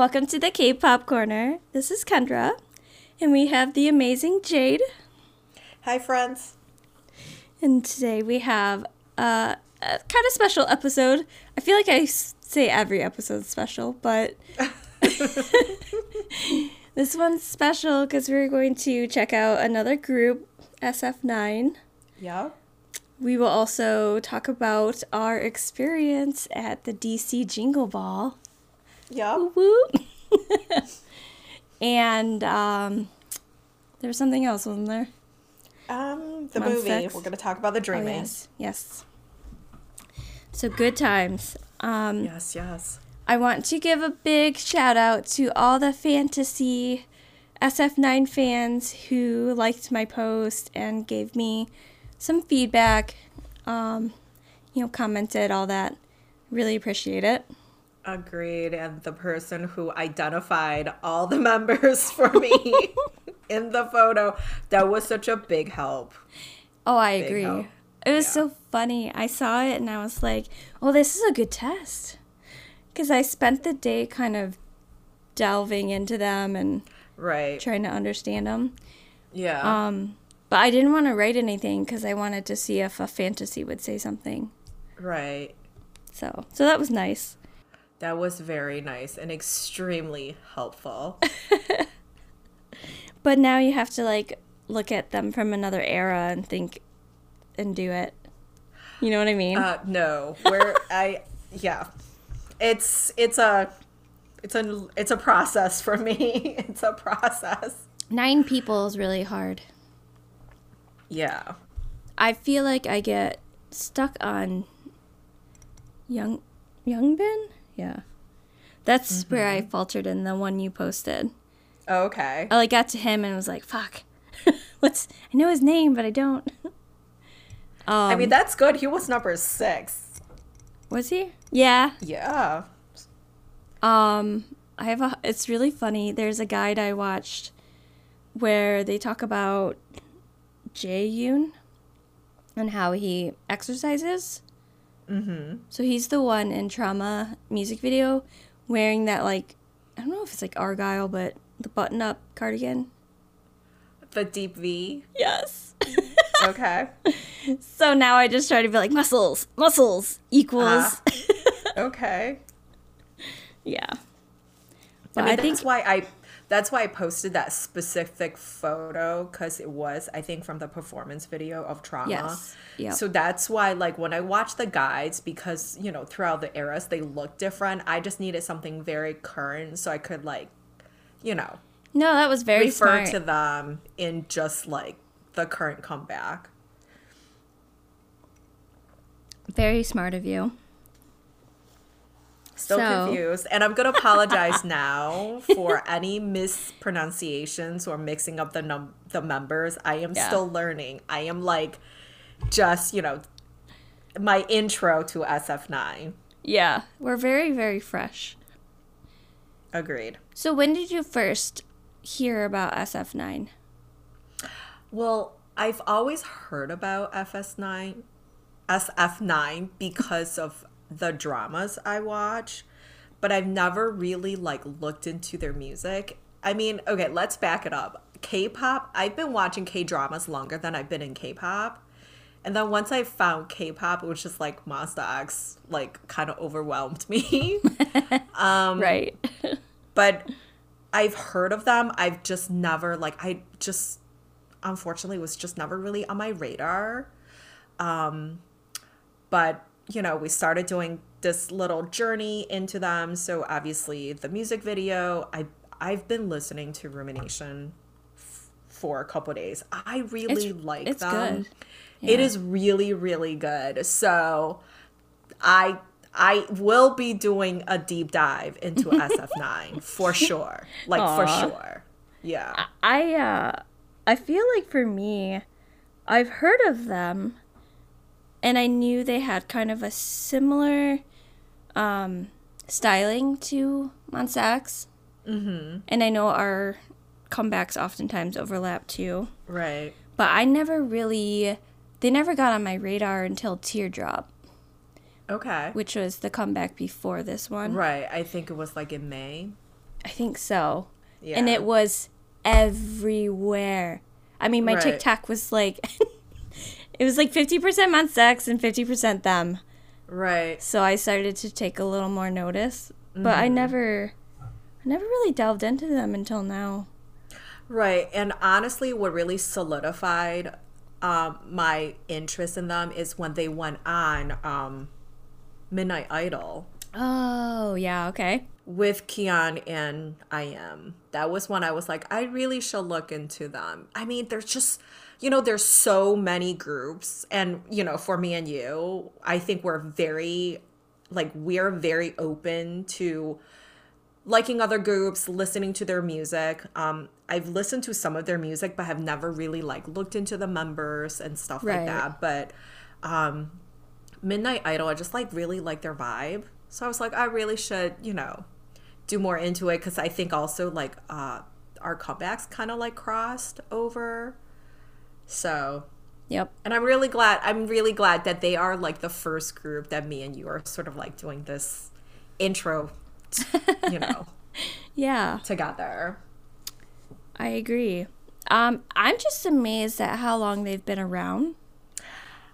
Welcome to the K-pop corner. This is Kendra, and we have the amazing Jade. Hi, friends. And today we have uh, a, a kind of special episode. I feel like I say every episode special, but this one's special because we're going to check out another group, SF9. Yeah. We will also talk about our experience at the DC Jingle Ball. Yeah. And um, there was something else, wasn't there? Um, the Month movie. six. We're gonna talk about the Oh, yes. Yes. So good times. Um, yes, yes. I want to give a big shout out to all the fantasy SF9 fans who liked my post and gave me some feedback. Um, you know, commented, all that. Really appreciate it. Agreed. And the person who identified all the members for me in the photo, that was such a big help. Oh, I Big agree. help. It was Yeah. so funny. I saw it and I was like, "Oh, this is a good test." Cuz I spent the day kind of delving into them and Right. trying to understand them. Yeah. Um, but I didn't want to write anything cuz I wanted to see if a fantasy would say something. right. So, so that was nice. That was very nice and extremely helpful. But now you have to like look at them from another era and think and do it. You know what I mean? Uh, no, where I, yeah, it's it's a, it's a it's a process for me. It's a process. 9 people is really hard. Yeah. I feel like I get stuck on Young Youngbin. Yeah, that's where I faltered in the one you posted. Okay. I like got to him and was like, "Fuck, what's? I know his name, but I don't." um, I mean, that's good. He was number six. was he? Yeah. Yeah. Um, I have a. It's really funny. There's a guide I watched where they talk about Jae Yoon and how he exercises. Mm-hmm. So he's the one in Trauma music video wearing that like I don't know if it's like argyle, but the button up cardigan. The deep V. Yes. Okay. so now I just try to be like muscles, muscles equals. Ah. okay. yeah. I mean, I, think that's why I. That's why I posted that specific photo because it was, I think, from the performance video of Trauma. yes. Yeah. So that's why, like, when I watch the guides, because, you know, throughout the eras, they look different, I just needed something very current so I could, like, you know, no, that was very refer smart. to them in just, like, the current comeback. very smart of you. Still So- confused. And I'm going to apologize now for any mispronunciations or mixing up the num- the members. I am Yeah. still learning. I am, like, just, you know, my intro to SF9. Yeah, we're very very fresh. Agreed. So when did you first hear about SF9? Well, I've always heard about FS9, SF9 because of the dramas I watch, but I've never really like looked into their music. I mean, okay, let's back it up. K-pop, I've been watching K-dramas longer than I've been in K-pop. And then once I found K-pop, it was just like Monsta X like kind of overwhelmed me. Um, right. but I've heard of them. I've just never like I just unfortunately was just never really on my radar. Um but you know, we started doing this little journey into them. So obviously the music video, I I've been listening to Rumination f- for a couple days. I really It's- like it's them. good. It Yeah. is really really good. So I I will be doing a deep dive into SF9 for sure. Like for sure. Yeah. I uh I feel like for me I've heard of them and I knew they had kind of a similar um styling to Monsta X. Mhm. And I know our comebacks oftentimes overlap too. Right. But I never really they never got on my radar until Teardrop, Okay. which was the comeback before this one. Right. I think it was like in May. I think so. Yeah. And it was everywhere. I mean, my Right. TikTok was like, it was like 50% Monsta X and 50% them. right. So I started to take a little more notice. But Mm-hmm. I never, I never really delved into them until now. Right. And honestly, what really solidified um, my interest in them is when they went on um, Midnight Idol Oh, yeah, okay. with Kihyun and I.M. That was when I was like, I really should look into them. I mean, they're just, you know, there's so many groups. And, you know, for me and you, I think we're very, like, we're very open to liking other groups, listening to their music. Um, I've listened to some of their music, but have never really like looked into the members and stuff Right. like that. But um, Midnight Idol, I just like really like their vibe. So I was like, I really should, you know, do more into it because I think also like uh, our comebacks kind of like crossed over. So Yep. and I'm really glad. I'm really glad that they are like the first group that me and you are sort of like doing this intro, t- you know, Yeah, together. I agree. Um, I'm just amazed at how long they've been around.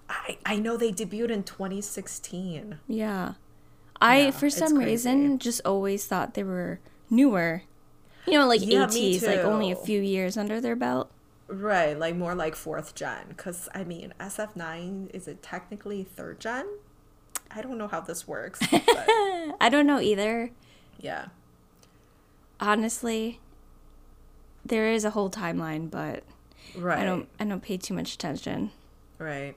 I I know they debuted in 2016. Yeah. I, Yeah, for some reason, just always thought they were newer. You know, like Yeah, ATEEZ, like only a few years under their belt. Right, like more like fourth gen. Because I mean, SF9 is it technically third gen? I don't know how this works, I don't know either. yeah. Honestly, there is a whole timeline, but Right. I don't I don't pay too much attention. Right.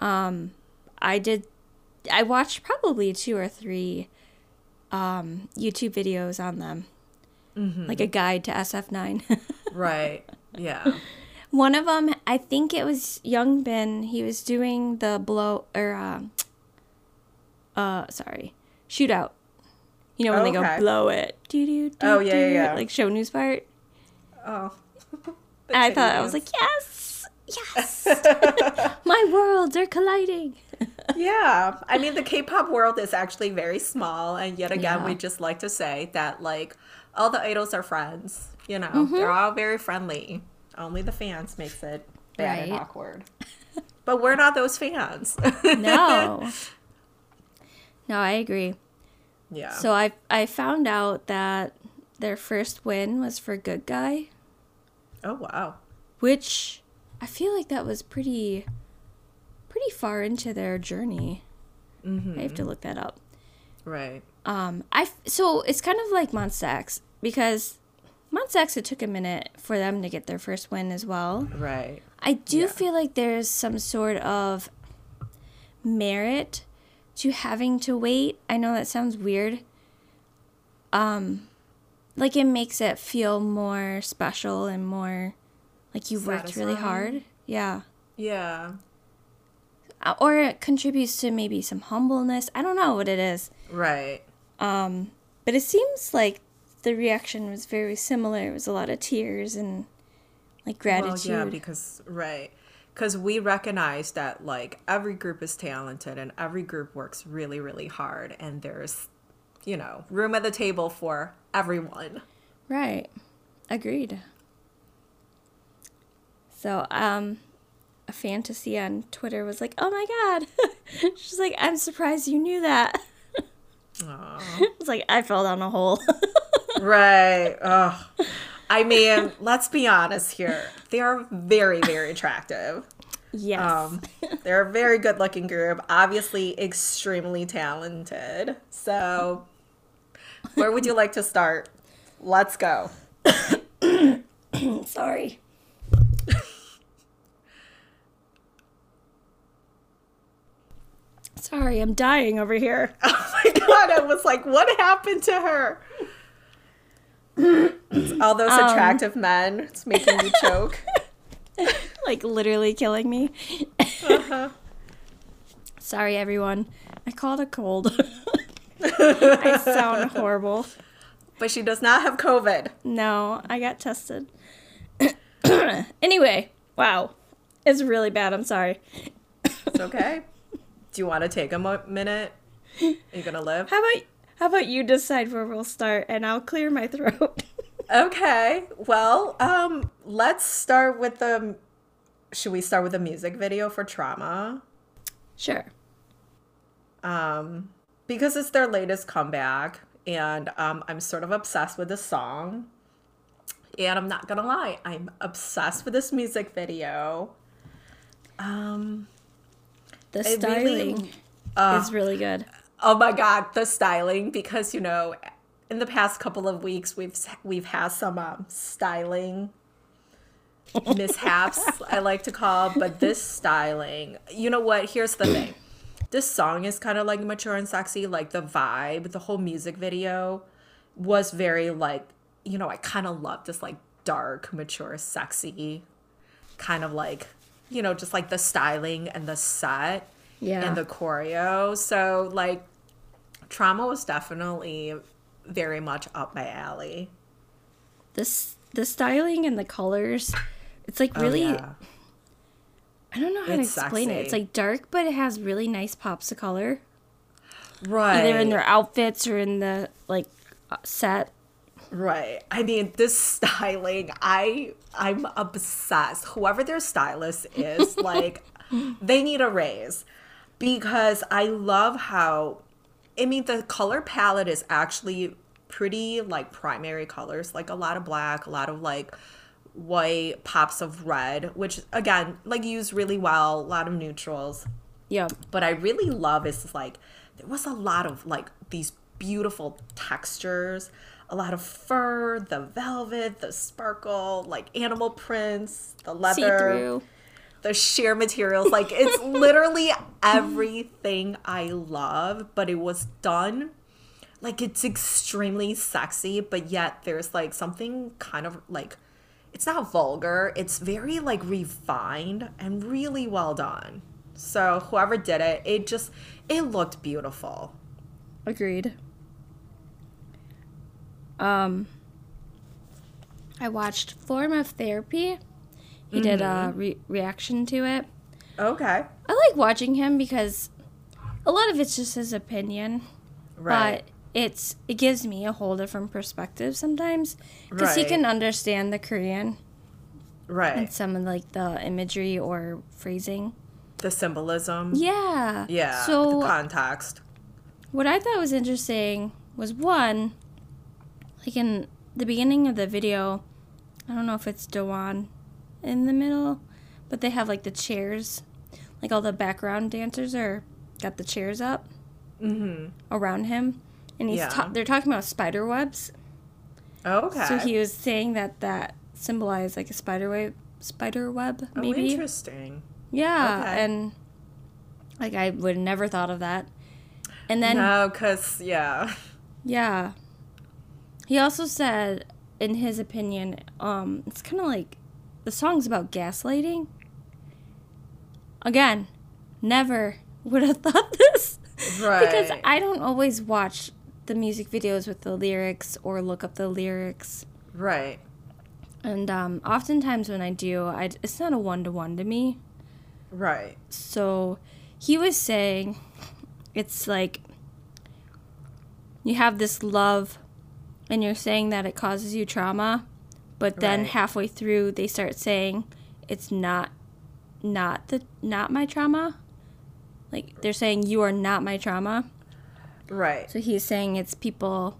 Um, I did. I watched probably two or three um, YouTube videos on them, Mm-hmm. like a guide to SF9. Right. Yeah. One of them, I think it was Young Bin. He was doing the blow or uh, uh sorry, shootout. You know when they Okay. go blow it. Doo, doo, doo, Oh, yeah, yeah, yeah. Like Shownu's part. Oh. I thought I was like, yes, yes, my worlds are colliding. yeah i mean the k-pop world is actually very small and yet again Yeah. we just like to say that like all the idols are friends you know Mm-hmm. they're all very friendly only the fans makes it bad and awkward but we're not those fans No, no, I agree. yeah So I I found out that their first win was for Good Guy, oh wow which I feel like that was pretty pretty far into their journey. mm-hmm. I have to look that up. right Um, I f- so it's kind of like Monsta X because Monsta X it took a minute for them to get their first win as well. right I do Yeah. feel like there's some sort of merit to having to wait. I know that sounds weird. Um like it makes it feel more special and more like you've worked really hard. Yeah. yeah Uh, Or it contributes to maybe some humbleness. I don't know what it is. right Um but it seems like the reaction was very similar. It was a lot of tears and like gratitude. Well, yeah, because right, because we recognize that like every group is talented and every group works really, really hard, and there's, you know, room at the table for everyone. Right. Agreed. So, um, a fantasy on Twitter was like, "Oh my god!" She's like, "I'm surprised you knew that." It's like I fell down a hole. right. Ugh. I mean, let's be honest here. They are very, very attractive. yes. Um, they're a very good looking group, obviously extremely talented. So, where would you like to start? Let's go. Sorry. Sorry, I'm dying over here. Oh my god, I was like, what happened to her? It's all those attractive men. It's making me choke. like literally killing me. Uh-huh. Sorry, everyone. I caught a cold. I sound horrible. But she does not have COVID. No, I got tested. anyway, wow. It's really bad. I'm sorry. It's okay. Do you want to take a mo- minute? Are you gonna live? How about How about you decide where we'll start and I'll clear my throat. Okay. Well, um, let's start with the. Should we start with the music video for Trauma? sure. Um, because it's their latest comeback, and um, I'm sort of obsessed with the song. And I'm not gonna lie, I'm obsessed with this music video. Um, The styling really- uh, is really good. Oh my god, the styling! Because you know, in the past couple of weeks, we've we've had some um, styling mishaps I like to call, but this styling, you know what? Here's the thing. This song is kind of like mature and sexy, like the vibe, the whole music video was very like, you know, I kind of love this like dark, mature, sexy kind of like, you know, just like the styling and the set Yeah. and the choreo. So like Trauma was definitely very much up my alley. this the styling and the colors it's like Oh, really yeah. i don't know how to It's explain it it's like dark but it has really nice pops of color right. either in their outfits or in the like set Right. I mean, this styling, I I'm obsessed. Whoever their stylist is, like they need a raise because I love how I mean, the color palette is actually pretty like primary colors, like a lot of black, a lot of like white pops of red, which again, like used really well, a lot of neutrals. Yeah. But I really love is like there was a lot of like these beautiful textures, a lot of fur, the velvet, the sparkle, like animal prints, the leather, see-through the sheer materials. Like it's literally everything I love, but it was done like it's extremely sexy, but yet there's like something kind of like it's not vulgar, it's very like refined and really well done. So whoever did it, it just it looked beautiful. agreed um i watched form of therapy he did a mm-hmm. re- reaction to it Okay. i like watching him because a lot of it's just his opinion Right. but it's it gives me a whole different perspective sometimes because he can understand the Korean right. and some of like the imagery or phrasing. the symbolism. Yeah. Yeah. So the context. what I thought was interesting was one, like in the beginning of the video, I don't know if it's Dawon in the middle, but they have like the chairs, like all the background dancers are got the chairs up around him, and he's Yeah. ta- they're talking about spider webs. Oh, Okay. So he was saying that that symbolized like a spider web, spider web, oh, maybe. interesting. yeah, Okay. and like I would never thought of that. And then no, cause yeah. yeah, he also said, in his opinion, um, it's kind of like the song's about gaslighting. Again, never would have thought this because I don't always watch the music videos with the lyrics or look up the lyrics. Right. And um, oftentimes when I do, I, it's not a one to one to me. Right. So he was saying it's like you have this love and you're saying that it causes you trauma, but then Right. halfway through they start saying it's not not the not my trauma. Like they're saying you are not my trauma. Right. So he's saying it's people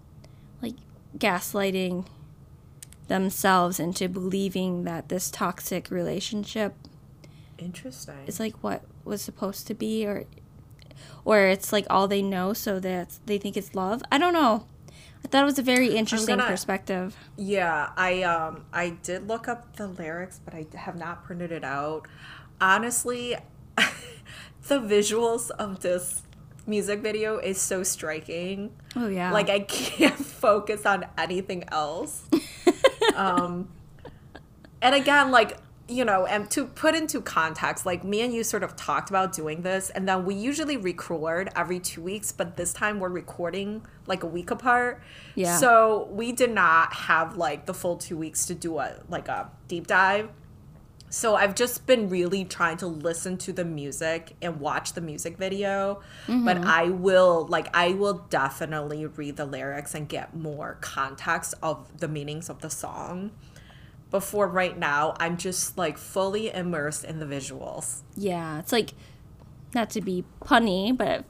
like gaslighting themselves into believing that this toxic relationship Interesting. is like what was supposed to be or or it's like all they know so that they think it's love. I don't know. I thought it was a very interesting gonna- perspective. Yeah, I um I did look up the lyrics, but I have not printed it out. Honestly, the visuals of this music video is so striking. Oh yeah. Like I can't focus on anything else. um and again like you know, and to put into context, like me and you sort of talked about doing this, and then we usually record every two weeks, but this time we're recording like a week apart. Yeah. So we did not have like the full two weeks to do a like a deep dive. so I've just been really trying to listen to the music and watch the music video, but mm-hmm. I will like I will definitely read the lyrics and get more context of the meanings of the song. Before right now, I'm just like fully immersed in the visuals. Yeah, it's like not to be punny, but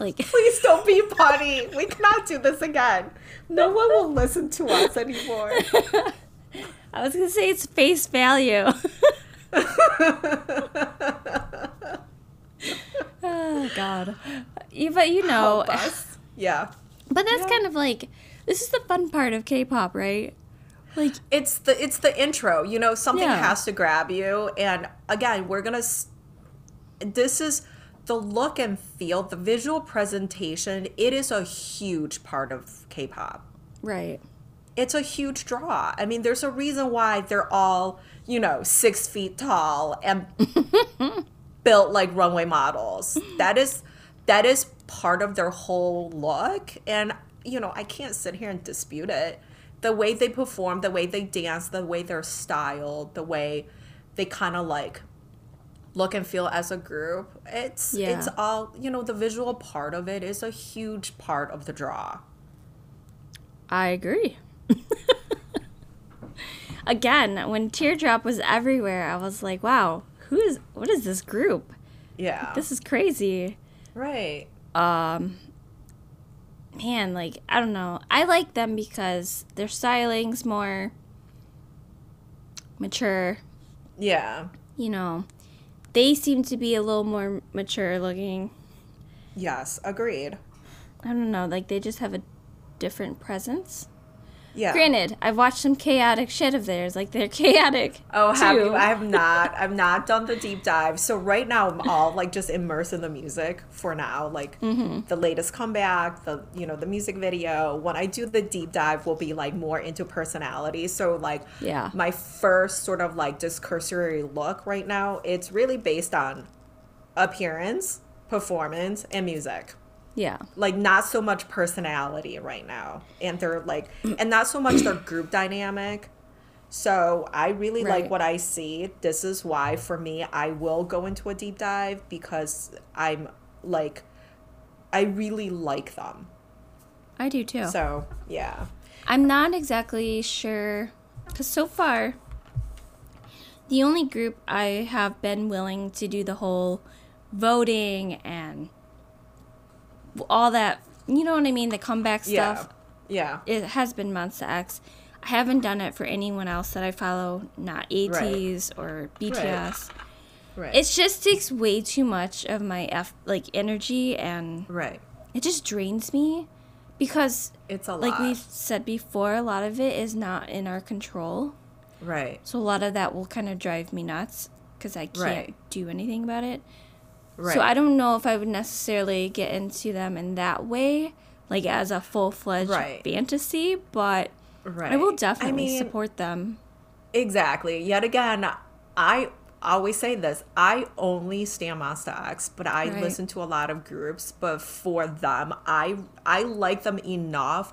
like Please don't be punny. We cannot do this again. No one will listen to us anymore. I was gonna say it's face value. oh God, but you know. Yeah. but that's Yeah. kind of like this is the fun part of K-pop, right? Like it's the it's the intro you know something Yeah. has to grab you. And again we're gonna this is the look and feel the visual presentation it is a huge part of k-pop. Right, it's a huge draw. I mean there's a reason why they're all you know six feet tall and built like runway models. That is that is part of their whole look. And you know i can't sit here and dispute it the way they perform the way they dance the way they're styled the way they kind of like look and feel as a group it's Yeah. it's all you know the visual part of it is a huge part of the draw I agree. Again, when Teardrop was everywhere, I was like, wow, who is what is this group? yeah This is crazy. right um man like i don't know. I like them because their styling's more mature. Yeah. You know they seem to be a little more mature looking. Yes agreed. I don't know like they just have a different presence yeah granted i've watched some chaotic shit of theirs like they're chaotic Oh, have you? I have not. I've not done the deep dive. So right now, I'm all like just immersed in the music for now. Like Mm-hmm. the latest comeback, the you know the music video. When I do the deep dive, will be like more into personality. So like Yeah. my first sort of like discursory look right now, it's really based on appearance, performance, and music yeah. Like not so much personality right now. And they're like and not so much their group dynamic. So i really like what i see. This is why for me i will go into a deep dive because i'm like i really like them. I do too. So yeah. I'm not exactly sure because so far, the only group I have been willing to do the whole voting and all that, you know what I mean, the comeback stuff, yeah it has been Monsta X. I haven't done it for anyone else that I follow, not ATEEZ or BTS. right It just takes way too much of my F, like energy and right it just drains me because it's a lot. like we've said before, a lot of it is not in our control. right So a lot of that will kind of drive me nuts because I can't Right. do anything about it. Right So I don't know if I would necessarily get into them in that way, like as a full fledged Right. fantasy, but right I will definitely I mean, support them. Exactly. Yet again, I always say this. I only stand Monsta X, but I Right. listen to a lot of groups. But for them, I I like them enough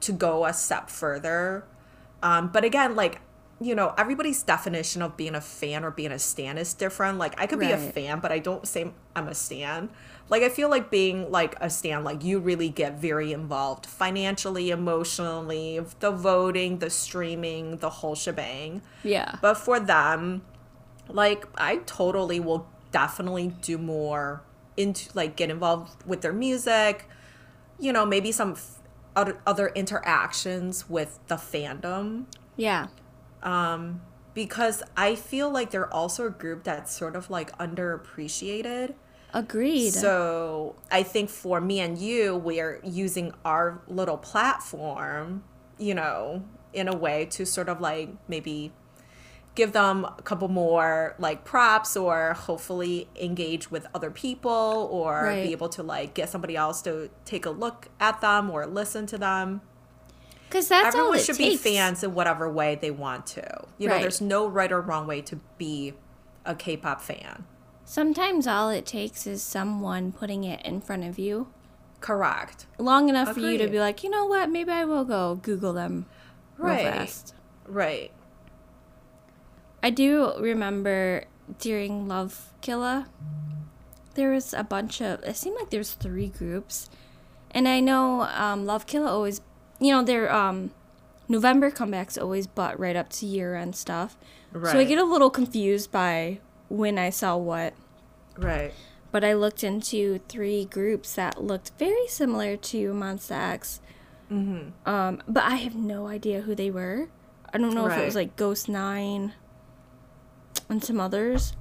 to go a step further. Um, but again, like you know, everybody's definition of being a fan or being a stan is different. Like I could be a fan, but I don't say I'm a stan. Like I feel like being like a stan, like you really get very involved financially, emotionally, the voting, the streaming, the whole shebang. Yeah. But for them, like I totally will definitely do more into like get involved with their music, you know, maybe some other interactions with the fandom yeah. Um because I feel like they're also a group that's sort of like underappreciated. Agreed. So I think for me and you, we're using our little platform, you know, in a way to sort of like maybe give them a couple more like props or hopefully engage with other people or Right. be able to like get somebody else to take a look at them or listen to them. Because that's all Everyone it should takes. be fans in whatever way they want to. You know, there's no right or wrong way to be a K-pop fan. Sometimes all it takes is someone putting it in front of you Correct. long enough for you to be like, you know what, maybe I will go Google them real Right. fast. Right. I do remember during Love Killa, there was a bunch of. It seemed like there's three groups, and I know um, Love Killa always, you know, their um, November comebacks always butt right up to year end stuff. So I get a little confused by when I saw what. Right. But I looked into three groups that looked very similar to Monsta X. Mm-hmm. Um, but I have no idea who they were. I don't know if it was like Ghost Nine and some others.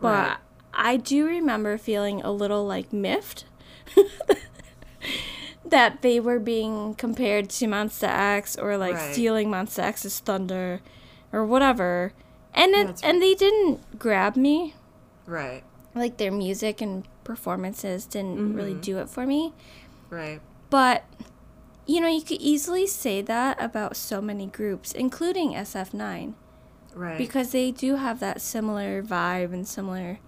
But Right. I do remember feeling a little like miffed that they were being compared to Monsta X or like Right. stealing Monsta X's thunder or whatever. And it, That's and they didn't grab me Right. like their music and performances didn't Mm-hmm. really do it for me. Right. But you know, you could easily say that about so many groups, including SF9, Right. because they do have that similar vibe and similar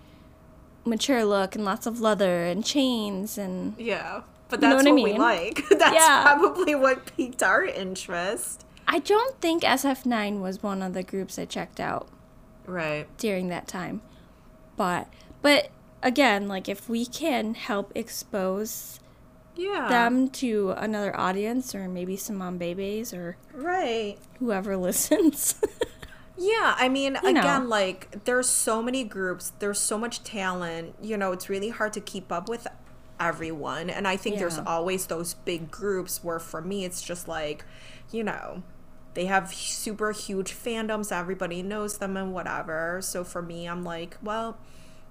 mature look and lots of leather and chains and yeah. But You know that's what I what, we like. that's Yeah. probably what piqued our interest. I don't think SF9 was one of the groups I checked out Right. during that time. But but again, like if we can help expose Yeah. them to another audience or maybe some Monbebes or Right. whoever listens. Yeah, I mean, You know. again, like there's so many groups, there's so much talent. You know, it's really hard to keep up with everyone, and I think there's always those big groups where, for me, it's just like, you know, they have super huge fandoms, everybody knows them and whatever. So for me, I'm like, well,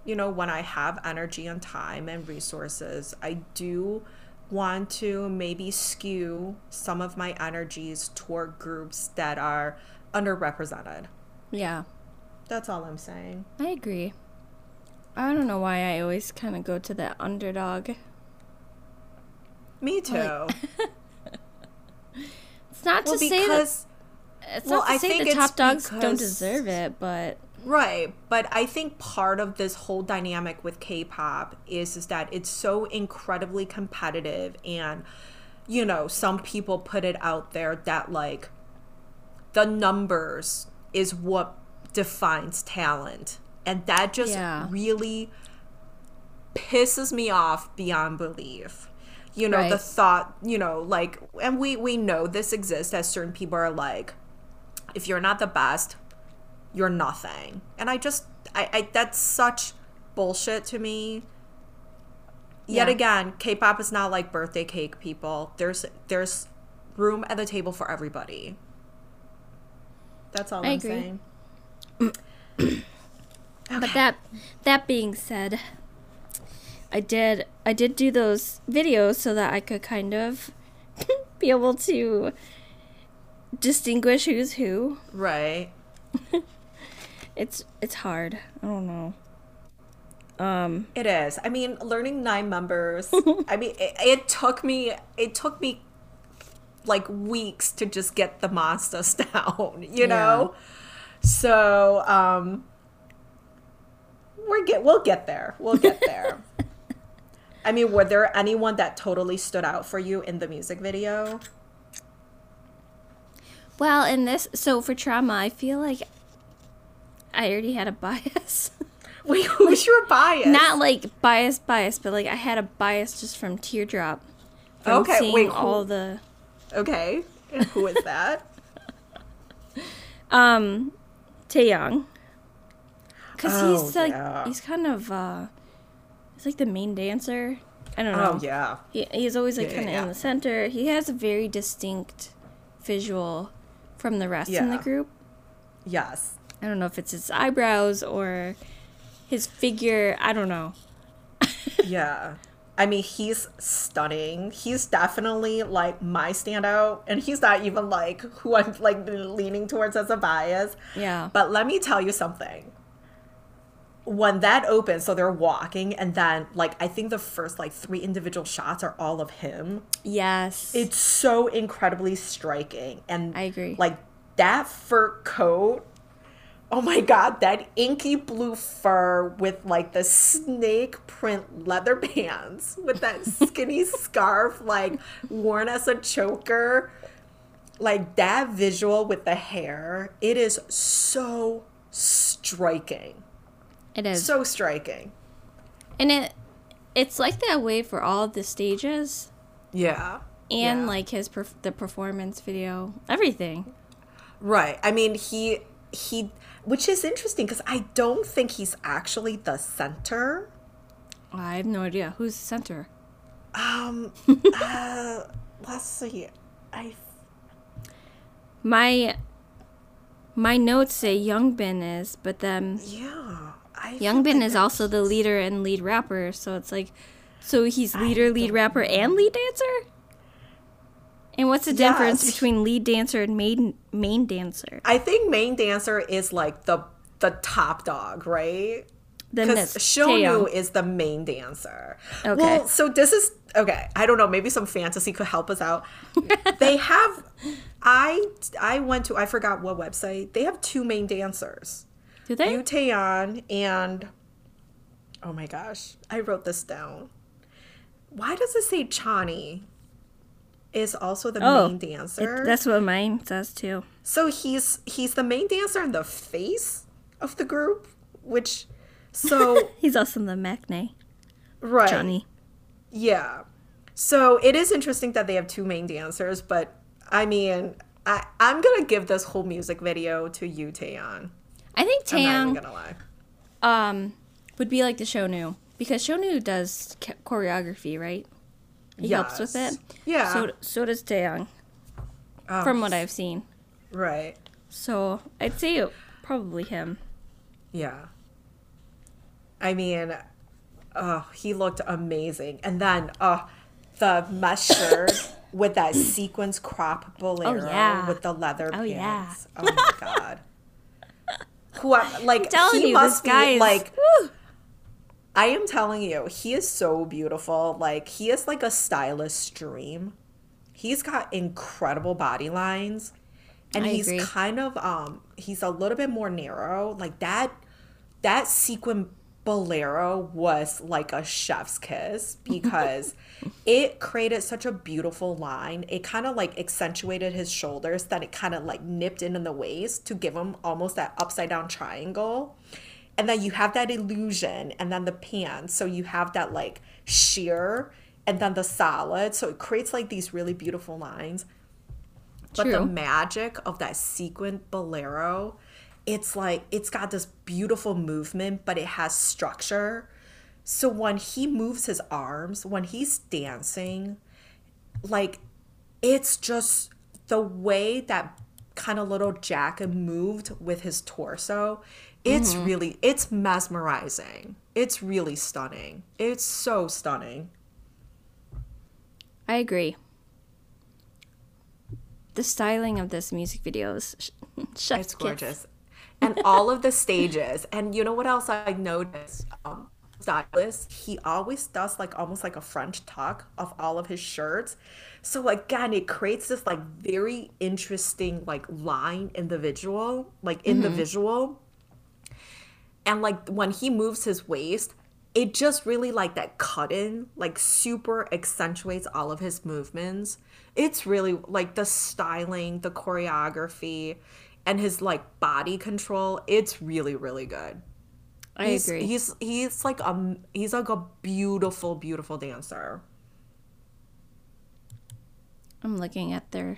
you know, when I have energy and time and resources, I do want to maybe skew some of my energies toward groups that are underrepresented. yeah, That's all I'm saying. I agree. I don't know why I always kind of go to the underdog. Me too. Like- It's not well, to say that because it's well, not to I say think the top dogs don't deserve it, but right, but I think part of this whole dynamic with K-pop is is that it's so incredibly competitive, and you know, some people put it out there that like the numbers is what defines talent, and that just Yeah. really pisses me off beyond belief. You know, the thought, you know, like and we we know this exists as certain people are like if you're not the best, you're nothing. And I just I, I that's such bullshit to me. Yet Yeah. again, K-pop is not like birthday cake people. There's there's room at the table for everybody. That's all I I'm agree. saying. But that that being said, I did I did do those videos so that I could kind of be able to distinguish who's who. Right. It's it's hard. I don't know. Um It is. I mean, learning nine members. I mean, it, it took me. It took me like weeks to just get the monsters down. You know. So, um, we're get. We'll get there. We'll get there. I mean, were there anyone that totally stood out for you in the music video? well, in this so for trauma, I feel like I already had a bias. Wait, who's your bias? Not like bias bias, but like I had a bias just from Teardrop. From Okay, seeing wait, who- all the okay. Who is that? um Taeyang. Cuz Oh, he's like yeah. he's kind of uh he's like the main dancer. I don't know. oh yeah. He, he's always like Yeah, kind of yeah. in the center. He has a very distinct visual from the rest in the group. Yes. I don't know if it's his eyebrows or his figure. I don't know. Yeah. I mean, he's stunning. He's definitely like my standout, and he's not even like who I'm like leaning towards as a bias. Yeah. But let me tell you something. When that opens, so they're walking, and then like I think the first like three individual shots are all of him. Yes. It's so incredibly striking, and I agree. Like that fur coat. Oh my god, that inky blue fur with like the snake print leather pants with that skinny scarf like worn as a choker. Like that visual with the hair, it is so striking. It is. So striking. and it it's like that way for all the stages Yeah. and Yeah. like his perf- the performance video, everything. Right. I mean, he he which is interesting because I don't think he's actually the center. I have no idea who's the center. Um uh let's see. I My my notes say Youngbin is, but then yeah. I Youngbin is also the leader and lead rapper, so it's like so he's leader, lead rapper, and lead dancer? And what's the difference between lead dancer and main main dancer? I think main dancer is like the the top dog, right? Then Because Shownu is the main dancer. Okay. Well, so this is okay. I don't know. Maybe some fantasy could help us out. they have. I I went to I forgot what website. They have two main dancers. Do they? Yu Taeyang and oh my gosh, I wrote this down. Why does it say Chani is also the Oh, main dancer? It- that's what mine says too. So he's he's the main dancer and the face of the group, which so He's also the Maknae, right Chani. yeah. So it is interesting that they have two main dancers, but I mean, I I'm gonna give this whole music video to Yu Taeyang. I think I'm not even gonna lie. um would be like the Shownu because Shownu does choreography, right? He helps with it. Yeah. So so does Taeyang, Oh, from what I've seen. right. So I'd say probably him. Yeah. I mean, oh, he looked amazing. And then, oh, the mesh shirt with that sequins crop bolero yeah. with the leather Oh, yeah. pants. Oh my god. Who I, like telling he you, must be is like whew. I am telling you, he is so beautiful. Like he is like a stylist dream. He's got incredible body lines. And I he's agree. kind of um he's a little bit more narrow. Like that that sequin bolero was like a chef's kiss because it created such a beautiful line. It kind of like accentuated his shoulders that it kind of like nipped in in the waist to give him almost that upside down triangle. And then you have that illusion and then the pants. So you have that like sheer and then the solid. So it creates like these really beautiful lines. But the magic of that sequin bolero, it's like it's got this beautiful movement, but it has structure. So when he moves his arms, when he's dancing, like it's just the way that kind of little jacket moved with his torso. It's mm-hmm. really it's mesmerizing. It's really stunning. It's so stunning. I agree. The styling of this music video is sh- chef's It's kiss. And all of the stages. And you know what else I noticed? Um, stylist, he always does like almost like a French tuck of all of his shirts. So again, it creates this like very interesting like line in the visual, like in the visual. And like when he moves his waist, it just really like that cut in, like super accentuates all of his movements. It's really like the styling, the choreography, and his like body control. It's really, really good. I he's, agree. He's he's like a he's like a beautiful, beautiful dancer. I'm looking at their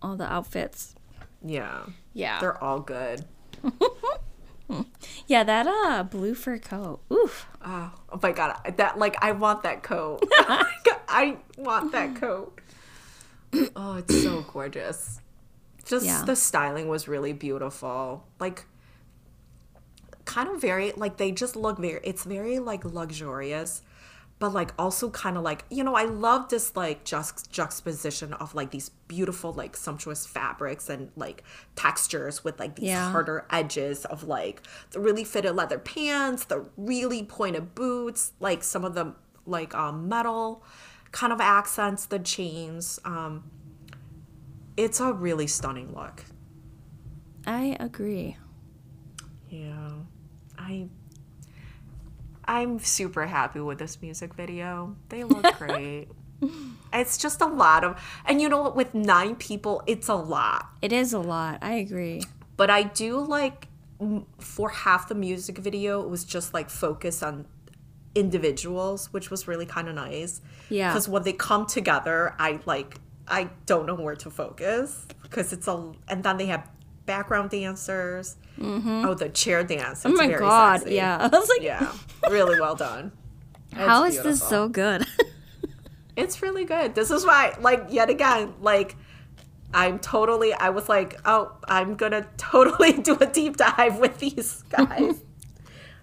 all the outfits. Yeah. Yeah. They're all good. Yeah, that uh blue fur coat. Oof. Oh, oh my god, that like I want that coat. I want that coat. Oh, it's so gorgeous. Just Yeah. the styling was really beautiful. Like kind of very like they just look very it's very like luxurious but like also kind of like you know i love this like just juxtaposition of like these beautiful like sumptuous fabrics and like textures with like these Yeah. harder edges of like the really fitted leather pants the really pointed boots like some of the like um, metal kind of accents the chains um it's a really stunning look I agree. Yeah. I I'm super happy with this music video. They look great. it's just a lot of and you know what with 9 people it's a lot. It is a lot. I agree. But I do like for half the music video, it was just like focus on individuals, which was really kind of nice. Yeah. Because when they come together, I like I don't know where to focus because it's a and then they have background dancers. Oh, the chair dance. Mm-hmm. Oh my god, yeah. I was like, Yeah, really well done. how It's is this so good? It's really good. This is why, like, yet again, like, I'm totally, I was like, oh, I'm gonna totally do a deep dive with these guys.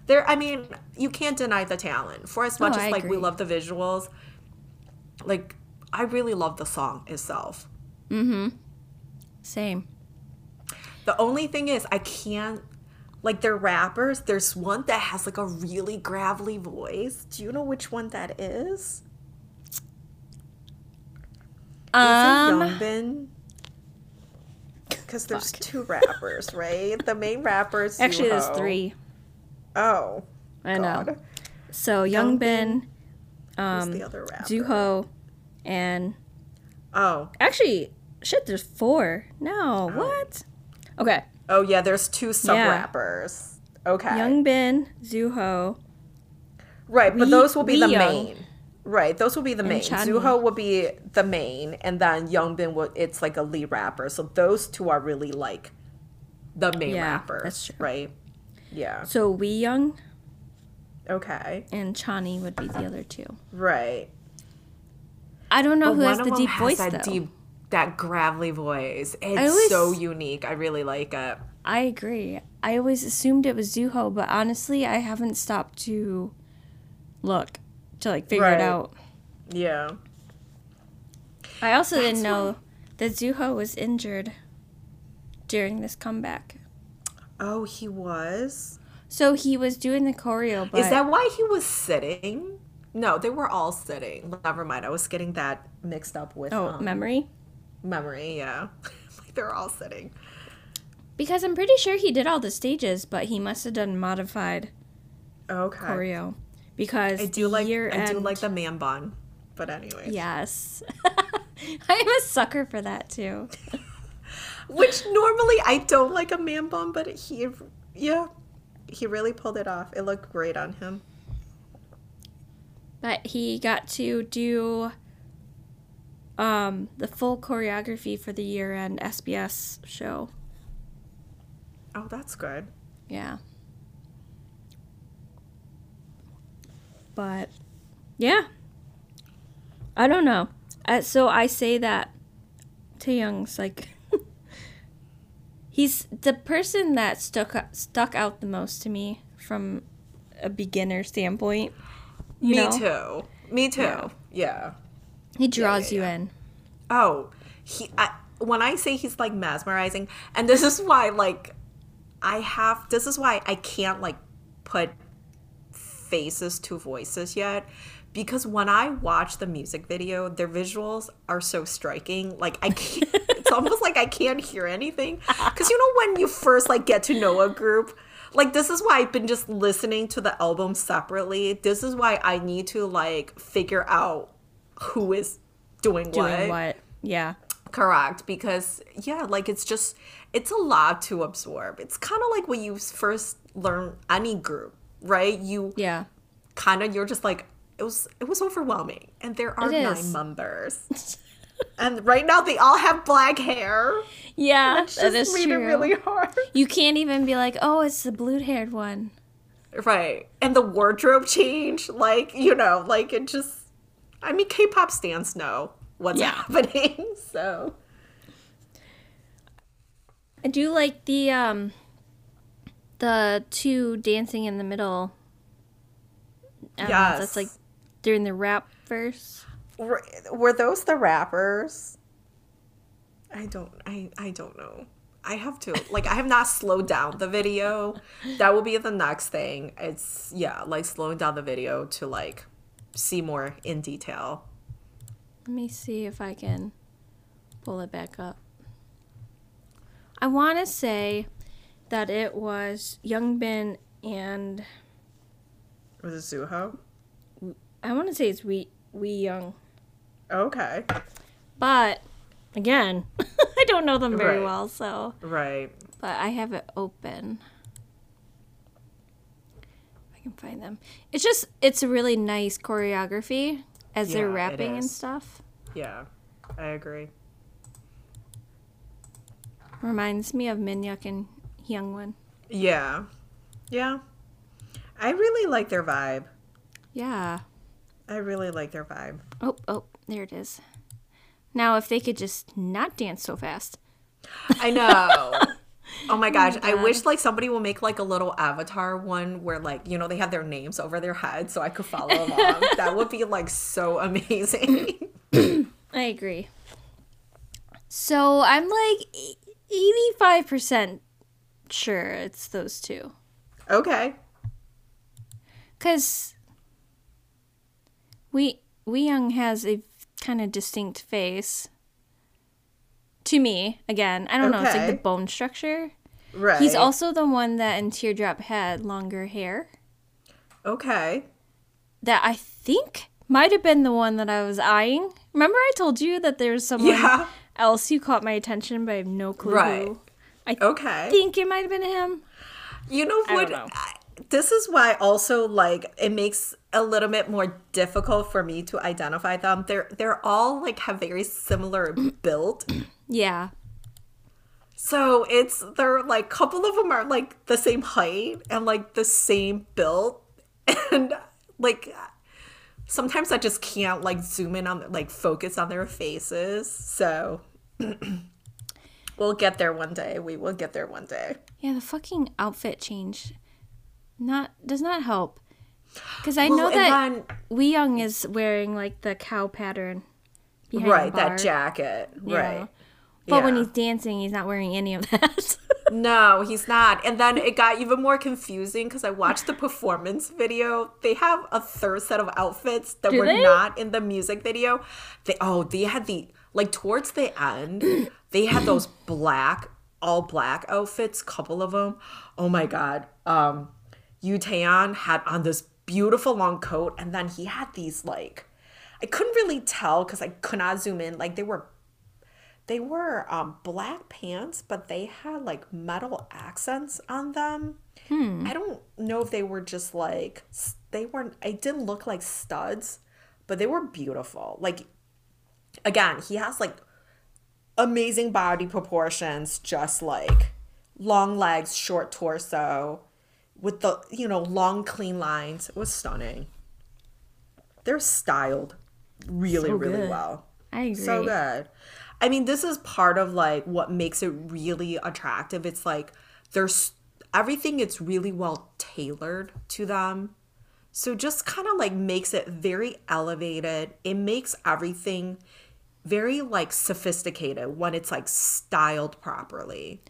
There, I mean, you can't deny the talent. For as much Oh, as I like we love the visuals, like, I really love the song itself. Mm-hmm. Same. The only thing is, I can't. Like they're rappers. There's one that has like a really gravelly voice. Do you know which one that is? Um, Is it Youngbin? Because there's two rappers, right? The main rappers. actually, there's three. Oh, I know. So Youngbin, Who's um, the other rapper? Zuho, and Oh, actually, shit, there's four. No, oh. what? Okay, oh yeah. There's two sub rappers. Okay, Youngbin, Zuho, right. But Wee- those will be the Young. Um, main. Right, those will be the main. Chani. Zuho will be the main, and then Youngbin will. It's like a lead rapper. So those two are really like the main Yeah, rappers. that's true. Right. Yeah. so Hwiyoung Okay. and Chani would be the other two. Right. I don't know But who has the deep has voice that though. deep, that gravelly voice. It's always- so unique. I really like it. I agree. I always assumed it was Zuho, but honestly, I haven't stopped to look to like figure Right. it out. Yeah. I also That's didn't know that Zuho was injured during this comeback. Oh, he was. So he was doing the choreo, but Is that why he was sitting? No, they were all sitting. Never mind. I was getting that mixed up with oh um, memory? memory. Yeah, like they're all sitting. Because I'm pretty sure he did all the stages, but he must have done modified Okay. choreo because I do like. year I do like the man bun. But anyway. Yes, I'm a sucker for that too. Which normally I don't like a man bun, but he, yeah, he really pulled it off. It looked great on him. But he got to do um, the full choreography for the year end SBS show. Oh, that's good. Yeah. But yeah. I don't know. Uh, so I say that to Young's like he's the person that stuck stuck out the most to me from a beginner standpoint. You Me know? too. Me too. Yeah. Yeah. He draws yeah, you yeah. in. Oh, he. I, when I say he's like mesmerizing, and this is why, like, I have. This is why I can't like put faces to voices yet, because when I watch the music video, their visuals are so striking. Like I can't. it's almost like I can't hear anything. Because you know when you first like get to know a group. Like this is why I've been just listening to the album separately. This is why I need to like figure out who is doing, Doing what? Yeah. Correct, because yeah, like it's just it's a lot to absorb. It's kind of like when you first learn any group, right? You Yeah. kind of you're just like it was it was overwhelming, and there are nine members, and right now they all have black hair. Yeah, It's that just is made true. it really hard, You can't even be like, oh, it's the blue haired one. right? And the wardrobe change, like you know, like it just. I mean, K-pop stands know what's Yeah. happening, so I do like the um the two dancing in the middle. Um, Yes. That's like during the rap verse. Were, were those the rappers? I don't I I don't know. I have to like I have not slowed down the video. That will be the next thing. It's yeah, like slowing down the video to like see more in detail. Let me see if I can pull it back up. I want to say that it was Youngbin and Was it Zuho? I want to say it's Wee Hwiyoung, Okay. but again, I don't know them very Right. well, so Right. but I have it open. I can find them. It's just it's a really nice choreography as they're Yeah, rapping and stuff. Yeah, I agree. Reminds me of Minhyuk and Hyungwon. Yeah. Yeah. I really like their vibe. Yeah. I really like their vibe. Oh, oh, there it is. Now, if they could just not dance so fast. I know. Oh, oh my gosh, I wish like somebody will make like a little avatar one where like, you know, they have their names over their head so I could follow along. that would be like so amazing. I agree. So I'm like eighty-five percent sure it's those two, okay. cause we Hwiyoung has a kind of distinct face. To me, again, I don't know. It's like the Okay. bone structure. Right. He's also the one that in Teardrop had longer hair. Okay. That I think might have been the one that I was eyeing. Remember, I told you that there was someone Yeah. else who caught my attention, but I have no clue Right. who. I Okay. think it might have been him. You know I what? don't know. This is why also like it makes a little bit more difficult for me to identify them. They're they're all like have very similar build. Yeah. So it's they're like couple of them are like the same height and like the same build and like sometimes I just can't like zoom in on like focus on their faces. So we'll get there one day. We will get there one day. Yeah, the fucking outfit change not does not help. Because I Well, know that then- Hwiyoung is wearing like the cow pattern. right, that jacket. Yeah. Right. But when he's dancing, he's not wearing any of that. No, he's not. And then it got even more confusing because I watched the performance video. They have a third set of outfits that Do were they? not in the music video. They oh, they had the like towards the end, they had those black, all black outfits, couple of them. Oh my god. Um Yu Taeyang had on this beautiful long coat, and then he had these like I couldn't really tell because I could not zoom in. Like they were they were um, black pants, but they had like metal accents on them. I don't know if they were just like they weren't. It didn't look like studs, but they were beautiful. Like again, he has like amazing body proportions, just like long legs, short torso, with the you know long clean lines. It was stunning. They're styled really So really well. I agree. So good. I mean, this is part of like what makes it really attractive. It's like there's everything it's really well tailored to them. So just kind of like makes it very elevated. It makes everything very like sophisticated when it's like styled properly.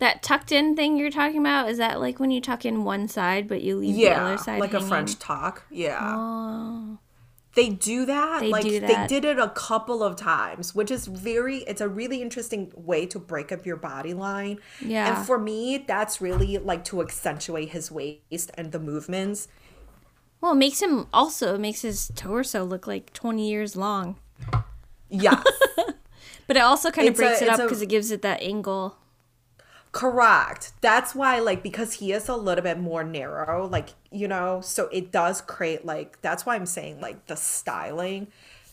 That tucked in thing you're talking about is that like when you tuck in one side but you leave the Yeah, other side like a? French talk. Yeah. Oh, they do that They like do they did it a couple of times which is very it's a really interesting way to break up your body line Yeah. and for me that's really like to accentuate his waist and the movements well, it makes him also it makes his torso look like 20 years long. Yeah. But it also kind of It's a- breaks it up because it gives it that angle. Correct. That's why like because he is a little bit more narrow like you know so it does create like that's why i'm saying like the styling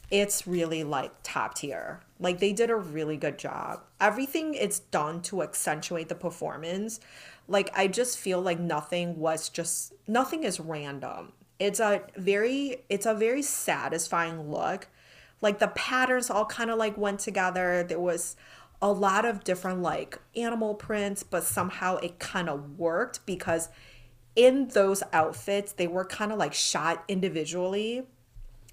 it's really like top tier. Like they did a really good job. Everything it's done to accentuate the performance. Like i just feel like nothing was just nothing is random. It's a very it's a very satisfying look. Like the patterns all kind of like went together. There was a lot of different like animal prints but somehow it kind of worked because in those outfits they were kind of like shot individually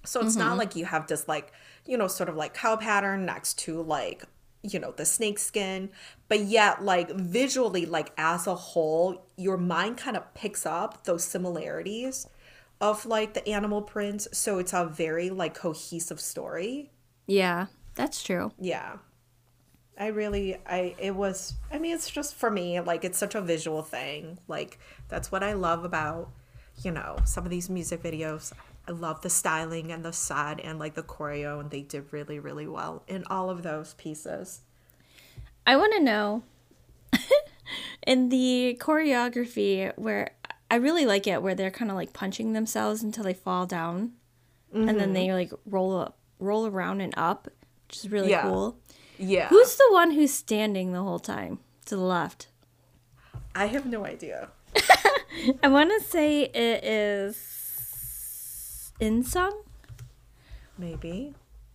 so it's not mm-hmm. like you have this like, you know, sort of like cow pattern next to like, you know, the snake skin, but yet like visually, like as a whole, your mind kind of picks up those similarities of like the animal prints. So it's a very like cohesive story. Yeah, that's true. Yeah. I really I it was I mean it's just for me like it's such a visual thing. Like that's what I love about you know some of these music videos. I love the styling and the sad and like the choreo and they did really really well in all of those pieces. I want to know in the choreography where I really like it where they're kind of like punching themselves until they fall down, and then mm-hmm. they like roll up, roll around and up, which is really Yeah. cool. Yeah. Who's the one who's standing the whole time to the left? I have no idea. I want to say it is Inseong Maybe.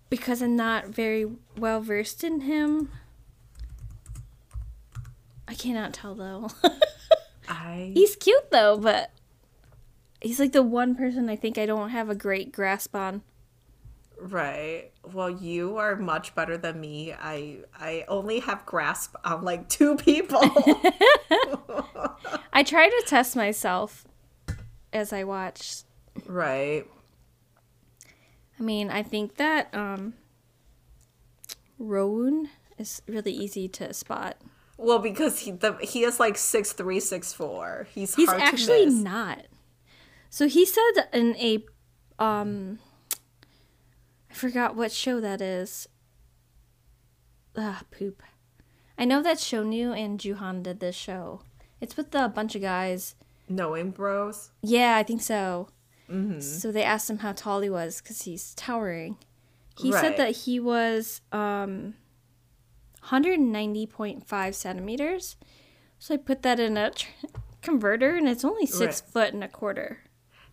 because I'm not very well versed in him. I cannot tell though. I he's cute though, but he's like the one person I think I don't have a great grasp on. Right. Well, you are much better than me. I I only have grasp on like two people. I try to test myself as I watch. right. I mean, I think that um Rowoon is really easy to spot. Well, because he the he is like six three, six four. He's He's hard actually not. So he said in a um I forgot what show that is. Ah, poop. I know that Shownu and Jooheon did this show. It's with a bunch of guys. Knowing bros. Yeah, I think so. Mm-hmm. So they asked him how tall he was because he's towering. He Right. said that he was um 190.5 centimeters. So I put that in a tr- converter and it's only six Right. foot and a quarter.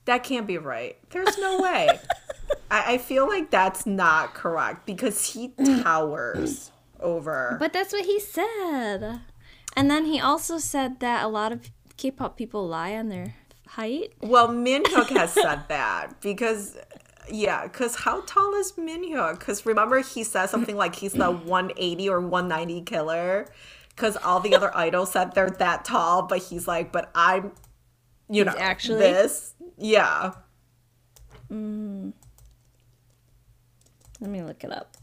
That can't be right. There's no way. I, I feel like that's not correct because he mm. towers over. But that's what he said. And then he also said that a lot of K-pop people lie on their height. well, Minhyuk has said that because, yeah, because how tall is Minhyuk? Because remember, he says something like he's the 180 or 190 killer. Because all the other idols said they're that tall, but he's like, but I'm, you know, actually- this. Yeah. Mm. Let me look it up.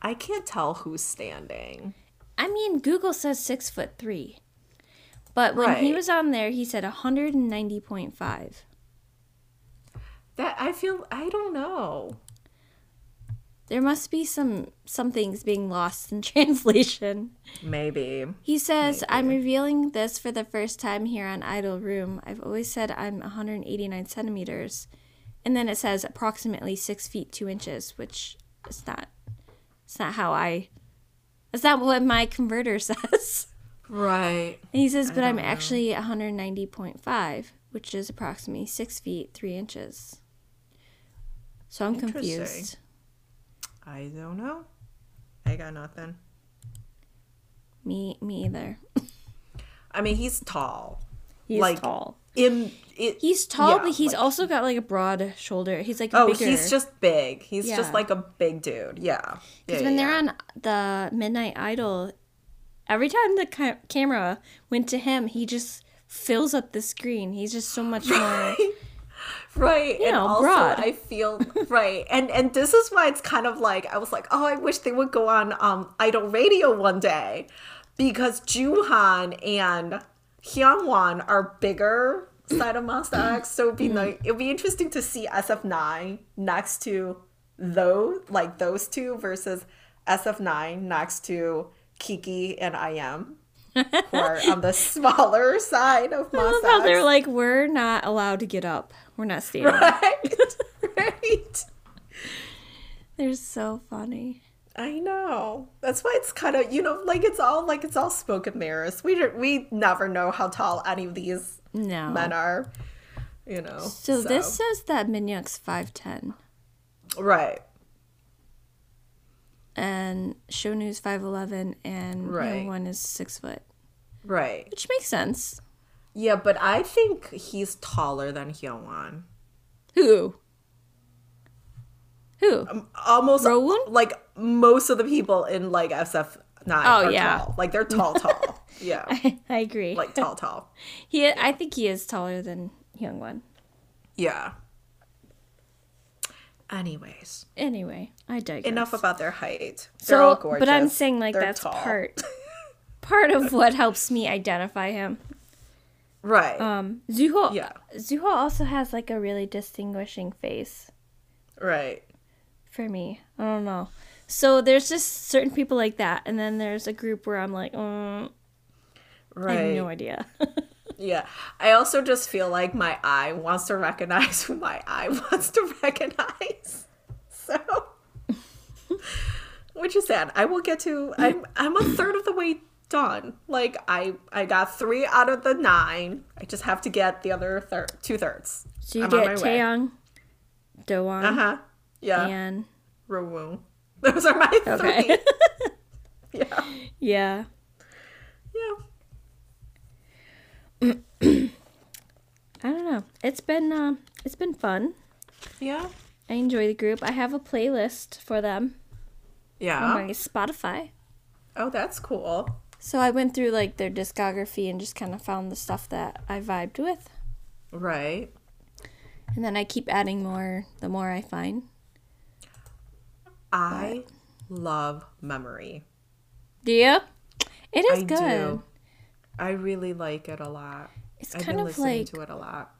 I can't tell who's standing. I mean, Google says six foot three. But when he was on there, he said 190.5. That I feel I don't know. There must be some some things being lost in translation. Maybe. He says, I'm revealing this for the first time here on Idol Room. I've always said I'm 189 centimeters. And then it says approximately six feet two inches, which is not it's not how I is that what my converter says. Right. And he says, but I'm know. actually 190.5, which is approximately six feet three inches. So I'm confused. I don't know. I got nothing. Me me either. I mean, he's tall. He's Like, tall. In it, He's tall, yeah, but he's like- also got like a broad shoulder. He's like Oh, bigger. he's just big. He's Yeah. just like a big dude. Yeah. Because yeah, when they're on the Midnight Idol, every time the ca- camera went to him, he just fills up the screen. He's just so much more. right and know, also broad. i feel right and and this is why it's kind of like i was like oh i wish they would go on um idol radio one day because Jooheon and Hyungwon are bigger side of Monsta X, so it'd be mm-hmm. nice it'd be interesting to see sf9 next to those like those two versus sf9 next to kiki and i am who are on the smaller side of I love how X. they're like, we're not allowed to get up. We're not standing. right right They're so funny. I know. That's why it's kind of you know like it's all like it's all smoke and mirrors. We don't, we never know how tall any of these No. men are. You know. So, this says that Minhyuk's 5'10 right, and Shownu's 5'11 and Right. one is 6 foot, right, which makes sense. yeah, but I think he's taller than Hyungwon. Who? Who? Almost Rowoon? like most of the people in like SF nine Oh, are yeah. tall. Like they're tall, tall. yeah, I agree. like tall, tall. he, I think he is taller than Young One. Yeah. Anyways, Anyway, I digress. enough about their height. They're all So, gorgeous. but I'm saying like They're that's tall. part part of what helps me identify him. Right. Um, Zuho, Yeah. Zuho also has like a really distinguishing face right. For me. I don't know. So there's just certain people like that, and then there's a group where I'm like, mm, Right. I have no idea. Yeah. I also just feel like my eye wants to recognize who my eye wants to recognize. So which is sad. I will get to I'm I'm a third of the way done. Like I I got three out of the nine. I just have to get the other third two thirds. So you I'm get. Taeyang, Dawon, Uh-huh. Yeah. and Rowoon. Those are my okay. three. Yeah. yeah. Yeah. I don't know. It's been uh, it's been fun. Yeah. I enjoy the group. I have a playlist for them Yeah. on my Spotify. Oh, that's cool. So I went through like their discography and just kind of found the stuff that I vibed with. Right. And then I keep adding more the more I find. I love memory. Do you? It is I good. do. I really like it a lot. It's I've kind been of listening like to it a lot.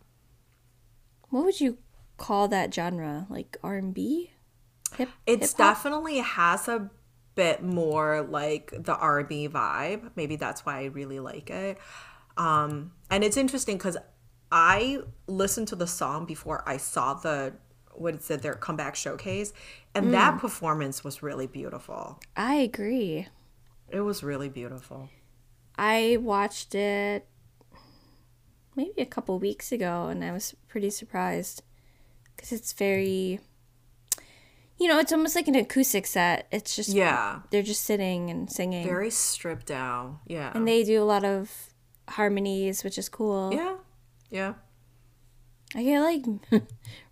what would you call that genre? Like R and B? Hip. It's hip-hop? definitely has a bit more like the R&B vibe. Maybe that's why I really like it. Um, and it's interesting because I listened to the song before I saw the what it said their comeback showcase, and Mm. that performance was really beautiful. I agree. It was really beautiful. I watched it maybe a couple weeks ago and I was pretty surprised because it's very, you know, it's almost like an acoustic set. It's just, Yeah, they're just sitting and singing. very stripped down. Yeah, and they do a lot of harmonies, which is cool. yeah, yeah. I get like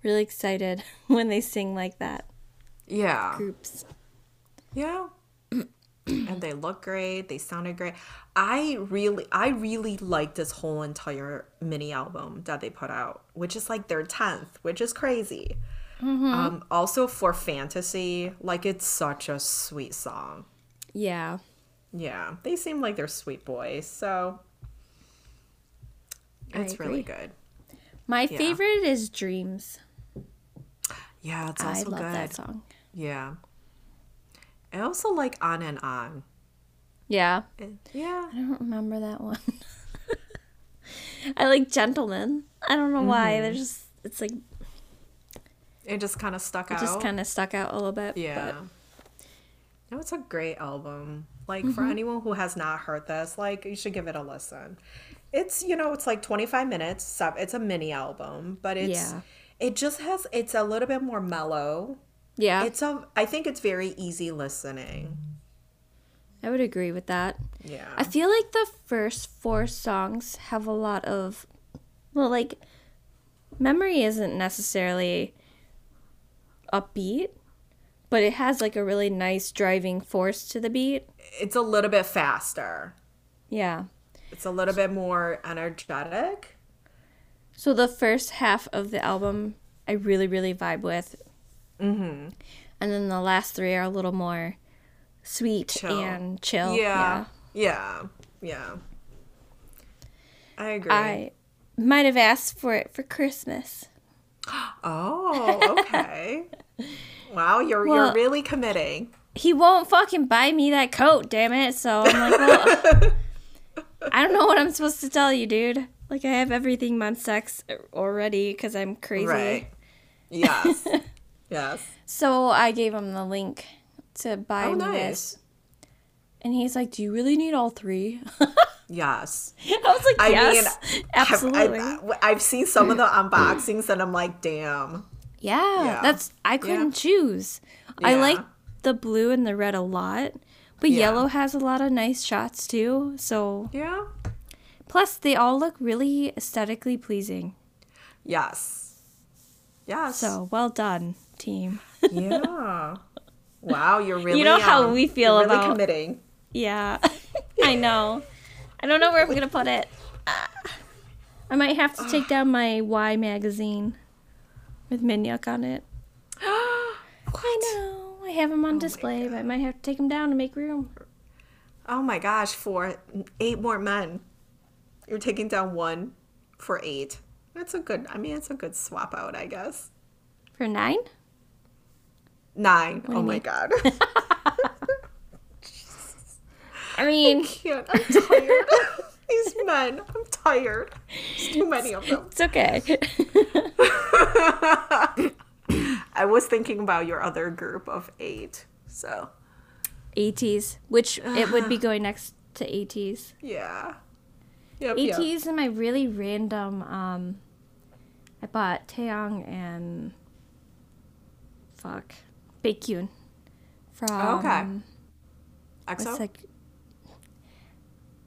really excited when they sing like that. Yeah. Groups. Yeah. and they look great. They sounded great. I really, I really like this whole entire mini album that they put out, which is like their tenth, which is crazy. Um, also for fantasy, like it's such a sweet song. Yeah. Yeah, they seem like they're sweet boys, so it's really good. My favorite is Dreams. Yeah, it's also I love good. that song. Yeah. I also like On and On. Yeah. It- yeah. I don't remember that one. I like Gentlemen. I don't know why. They're mm-hmm. just it's like It just kind of stuck it out. just kind of stuck out a little bit. Yeah. No, it's a great album. Like for mm-hmm. anyone who has not heard this, like you should give it a listen. It's you know it's like 25 minutes. It's a mini album, but it's Yeah. it just has it's a little bit more mellow. Yeah, It's a I think it's very easy listening. I would agree with that. Yeah. I feel like the first four songs have a lot of well, like memory isn't necessarily upbeat, but it has like a really nice driving force to the beat. It's a little bit faster. Yeah. It's a little bit more energetic. So the first half of the album, I really, really vibe with. Mm-hmm. And then the last three are a little more sweet Chill. and chill. Yeah. Yeah. Yeah. I agree. I might have asked for it for Christmas. Oh, okay. wow, you're Well- you're really committing. He won't fucking buy me that coat, damn it. So I'm like, well, I don't know what I'm supposed to tell you, dude. Like, I have everything Monsta X uh, already because I'm crazy. Right. Yes. yes. So I gave him the link to buy Oh, nice. this. And he's like, Do you really need all three? Yes. I was like, I Yes, mean, absolutely. I've, I've, seen some of the unboxings and I'm like, damn. yeah, Yeah. that's, I couldn't choose. I like the blue and the red a lot, but Yeah. yellow has a lot of nice shots too. So, Yeah. plus, they all look really aesthetically pleasing. Yes. Yes. So, well done, team. yeah. Wow, you're really You know how um, we feel really about- committing. Yeah, I know. I don't know where I'm gonna put it. Ah. I might have to take down my Y magazine with Minhyuk on it. I know. I have them on oh display, but I might have to take them down to make room. Oh my gosh, for eight more men. You're taking down one for eight. That's a good I mean it's a good swap out, I guess. For nine? Nine. do Oh my mean? god. I mean, I can't. I'm tired. These men. I'm tired. There's too many of them. It's okay. I was thinking about your other group of eight. So, ATEEZ, which it would be going next to ATEEZ. yeah. Yep, ATEEZ yep. and my really random. Um, I bought Taeyong and fuck Baekhyun from. Oh, Okay. EXO? that?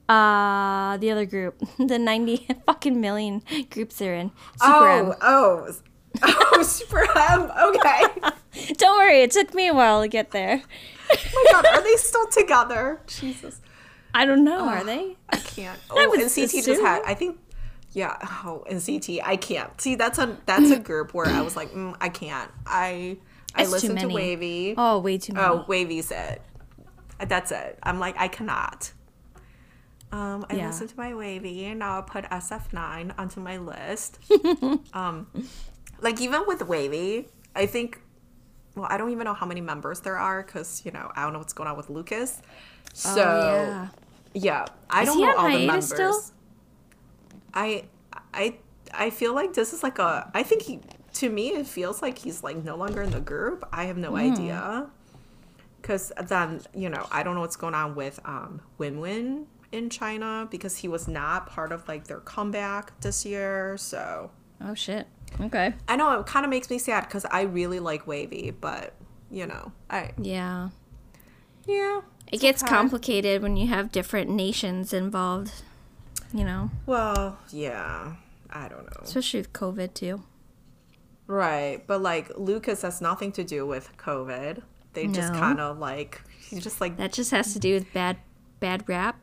Uh, the other group, the ninety fucking million groups they're in. Super M. oh, oh. Oh, Super M. Okay. Don't worry, it took me a while to get there. Oh my god, are they still together? Jesus. I don't know. Are they? I can't. I Oh, would NCT just assume. had. I think. Yeah. Oh, NCT. I can't. See, that's a that's a group where I was like, mm, I can't. I I It's too listen to. WayV. Oh, way too many. Oh, WayV's it. That's it. I'm like, I cannot. Um, I Yeah. listen to my Wavy, and now I'll put SF9 onto my list. um, like even with WayV, I think. Well, I don't even know how many members there are because you know I don't know what's going on with Lucas. So Oh, yeah. yeah, I Is don't know all the members. still? I I I feel like this is like a. I think he. To me, it feels like he's like no longer in the group. I have no Hmm. idea. Because then you know I don't know what's going on with um WinWin in China because he was not part of like their comeback this year. So Oh shit. Okay. I know it kind of makes me sad because I really like WayV, but you know I Yeah. yeah. It gets okay. complicated when you have different nations involved. You know, Well, yeah. I don't know. especially with COVID too. Right, but like Lucas has nothing to do with COVID. They just kind of like he's just like That just has to do with bad, bad rap.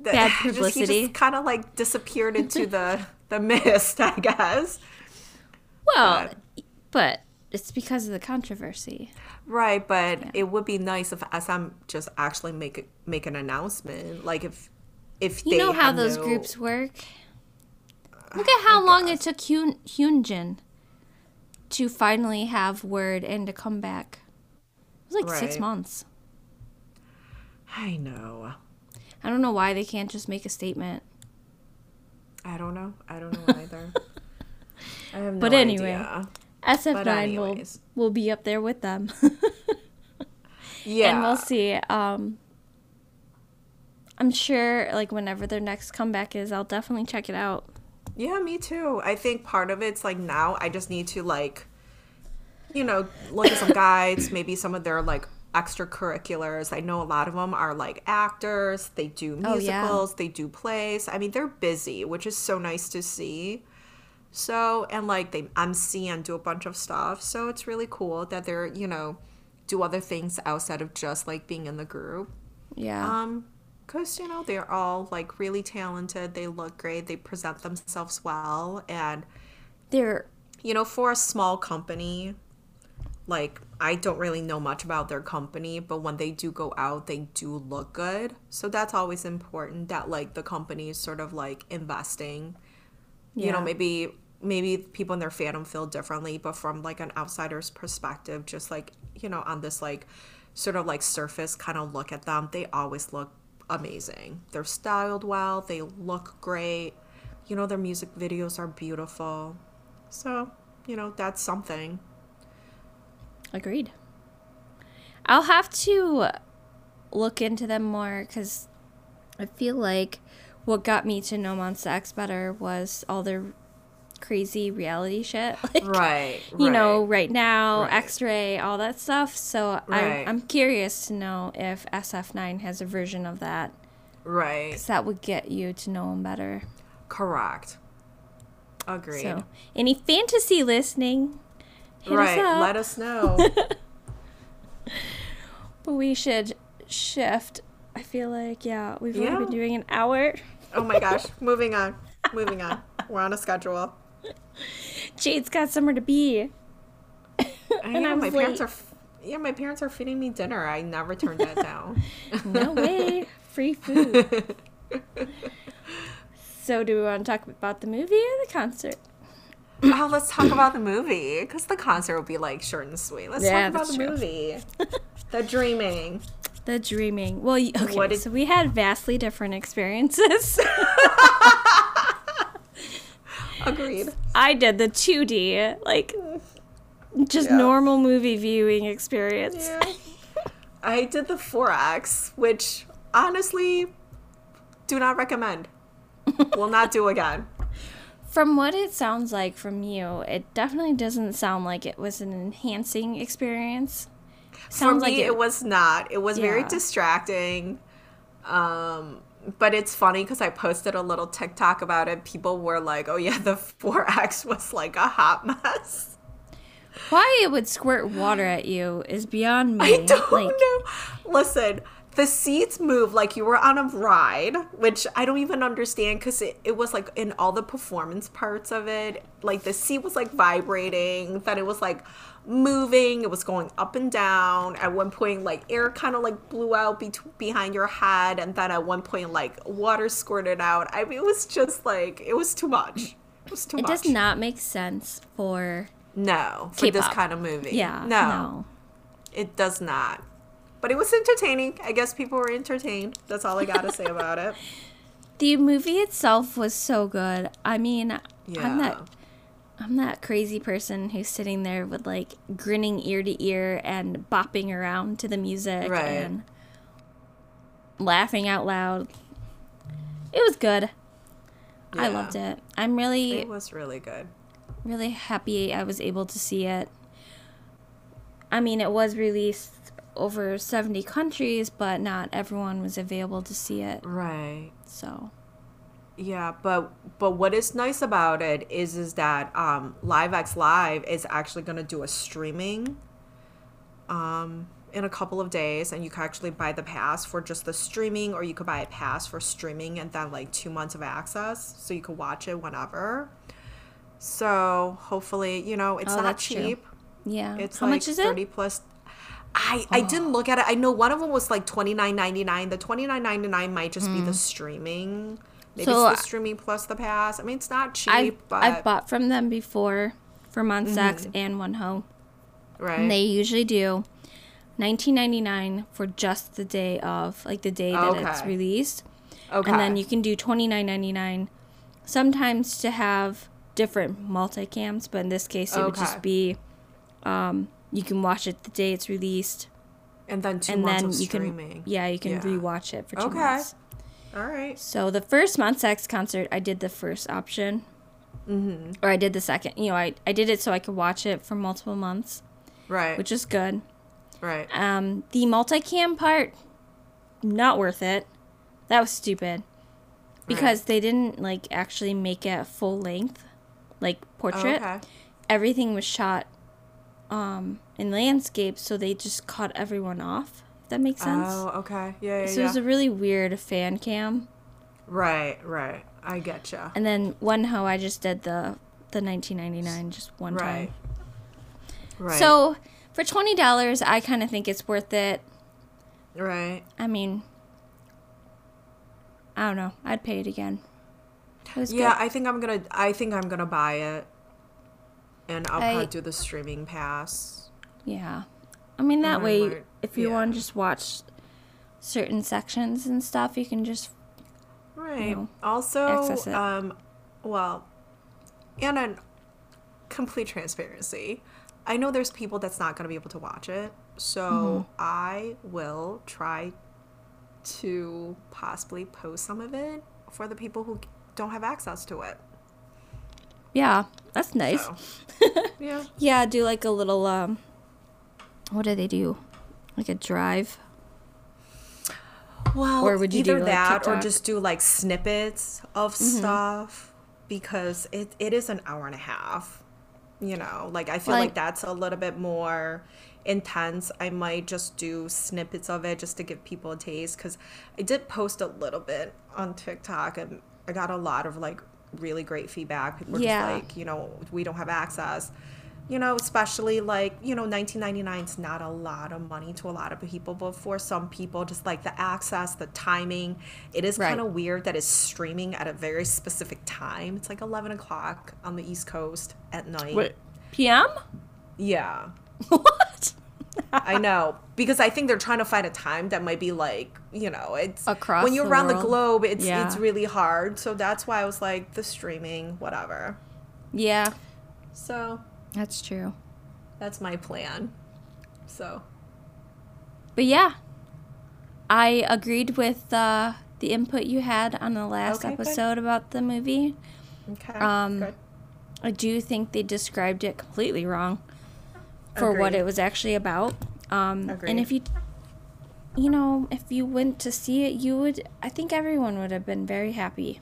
bad he just- publicity. He just kind of like disappeared into the the mist, I guess. Well, but it's because of the controversy. Right, but it would be nice if SM just actually make make an announcement, like if if You know how those no- groups work. Look at how oh, long it took Hyun Hyunjin to finally have word and to come back. It was like six months. I know. I don't know why they can't just make a statement. I don't know. I don't know either. I have no But anyway. idea. SF9 will will be up there with them. Yeah. and we'll see. Um, I'm sure, like whenever their next comeback is, I'll definitely check it out. Yeah, me too. I think part of it's like now I just need to like, you know, look at some guides, maybe some of their like extracurriculars. I know a lot of them are like actors, they do Oh, yeah. musicals, they do plays. I mean, they're busy, which is so nice to see. So, and like they MC and do a bunch of stuff. So it's really cool that they're, you know, do other things outside of just like being in the group. Yeah. Um, because you know they're all like really talented. They look great. They present themselves well, and They're you know for a small company, like I don't really know much about their company, but when they do go out, they do look good. So that's always important. That like the company is sort of like investing. You know, maybe maybe people in their fandom feel differently, but from like an outsider's perspective, just like you know on this like sort of like surface kind of look at them, they always look amazing. They're styled well, they look great. You know, their music videos are beautiful. So, you know, that's something. agreed. I'll have to look into them more because I feel like what got me to know Monsta X better was all their crazy reality shit. Like, Right. you know, right now, Right. X-ray, all that stuff. So Right. I, I'm curious to know if SF9 has a version of that. Right. 'cause that would get you to know them better. Correct. Agreed. So, any fantasy listening, right. us. Let us know. But we should shift. I feel like, yeah, we've Yeah. only been doing an hour. oh my gosh. Moving on. Moving on. We're on a schedule. Jade's got somewhere to be. I And know, I'm my parents late. are. f- Yeah, my parents are feeding me dinner. I never turned that down. No way. Free food. so, do we want to talk about the movie or the concert? oh, let's talk about the movie because the concert will be like short and sweet. Let's Yeah, talk about the true. movie. the Dreaming. The dreaming. Well, okay, What did- so we had vastly different experiences. Agreed. I did the 2D, like just Yeah. normal movie viewing experience. Yeah. I did the 4DX, which honestly do not recommend. Will not do again. From what it sounds like from you, it definitely doesn't sound like it was an enhancing experience. Sounds For me, like it, was not. It was very distracting. Um, but it's funny because I posted a little TikTok about it. People were like, "Oh yeah, the 4DX was like a hot mess." why it would squirt water at you is beyond me. I don't like, know. Listen, the seats move like you were on a ride, which I don't even understand because it, it was like in all the performance parts of it, like the seat was like vibrating, then it was like moving, it was going up and down. At one point, like air kind of like blew out be- behind your head, and then at one point, like water squirted out. I mean, it was just like, it was too much. It was too it much. It does not make sense for No, for this K-pop. kind of movie. yeah, no. no. It does not. But it was entertaining. I guess people were entertained. That's all I got to say about it. The movie itself was so good. I mean, I'm Yeah. I'm that crazy person who's sitting there with like grinning ear to ear and bopping around to the music Right. and laughing out loud. It was good. I loved it. I'm really It was really good. really happy I was able to see it. I mean, it was released over 70 countries, but not everyone was available to see it. Right. So, Yeah, but but what is nice about it is is that um LiveX Live is actually going to do a streaming um in a couple of days and you can actually buy the pass for just the streaming or you could buy a pass for streaming and then like 2 months of access so you could watch it whenever. So, hopefully, you know, it's Oh, not that's true. cheap. yeah. It's How like much is 30 it? plus. I, I didn't look at it. I know one of them was like twenty nine ninety nine. The twenty nine ninety nine might just be the streaming. Maybe. So, it's the streaming plus the pass. I mean, it's not cheap, I've, but I've bought from them before for Monsta X and Wonho. right. And they usually do 19.99 for just the day of, like the day that it's released. okay. And then you can do 29.99 sometimes to have different multicams, but in this case it would just be um, you can watch it the day it's released and then two and months then of you streaming. can yeah, you can Yeah. rewatch it for two Okay. months. All right. So the first Monsta X concert, I did the first option, mm-hmm. or I did the second. You know, I I did it so I could watch it for multiple months, Right. which is good. right. Um, the multicam part, not worth it. That was stupid because they didn't like actually make it full length, like portrait. okay. Everything was shot um, in landscape, so they just cut everyone off. That makes sense. Oh, okay. Yeah, yeah, so it was a really weird fan cam. right, right. I get you. And then Wonho, I just did the the 19.99 just one Right. time. Right. So for twenty dollars, I kind of think it's worth it. right. I mean, I don't know. I'd pay it again. It Yeah, good. I think I'm gonna. I think I'm gonna buy it, and I'll I- probably do the streaming pass. Yeah. I mean, that way, if you yeah. want to just watch certain sections and stuff, you can just. Right. know, also, access it. um, well, and in complete transparency, I know there's people that's not going to be able to watch it, so Mm-hmm. I will try to possibly post some of it for the people who don't have access to it. Yeah, that's nice. So, yeah. Yeah, do like a little. um What do they do? Like a drive. Well, Or would you do, either like, that or just do like snippets of Mm-hmm. stuff because it, it is an hour and a half. You know, like I feel I- like that's a little bit more intense. I might just do snippets of it just to give people a taste because I did post a little bit on TikTok and I got a lot of like really great feedback. People were Yeah. just like, you know, we don't have access. You know, especially like, you know, 1999 is not a lot of money to a lot of people, but for some people, just like the access, the timing, it is Right. kind of weird that it's streaming at a very specific time. It's like 11 o'clock on the East Coast at night. PM? Yeah. what? I know because I think they're trying to find a time that might be like you know it's Across when you're the around the globe it's Yeah. it's really hard so that's why I was like the streaming whatever Yeah, so that's true. that's my plan so But yeah, I agreed with uh, the input you had on the last Okay, good. episode about the movie. okay Um, good I do think they described it completely wrong for what it was actually about. Um, and if you, you know, if you went to see it, you would. I think everyone would have been very happy.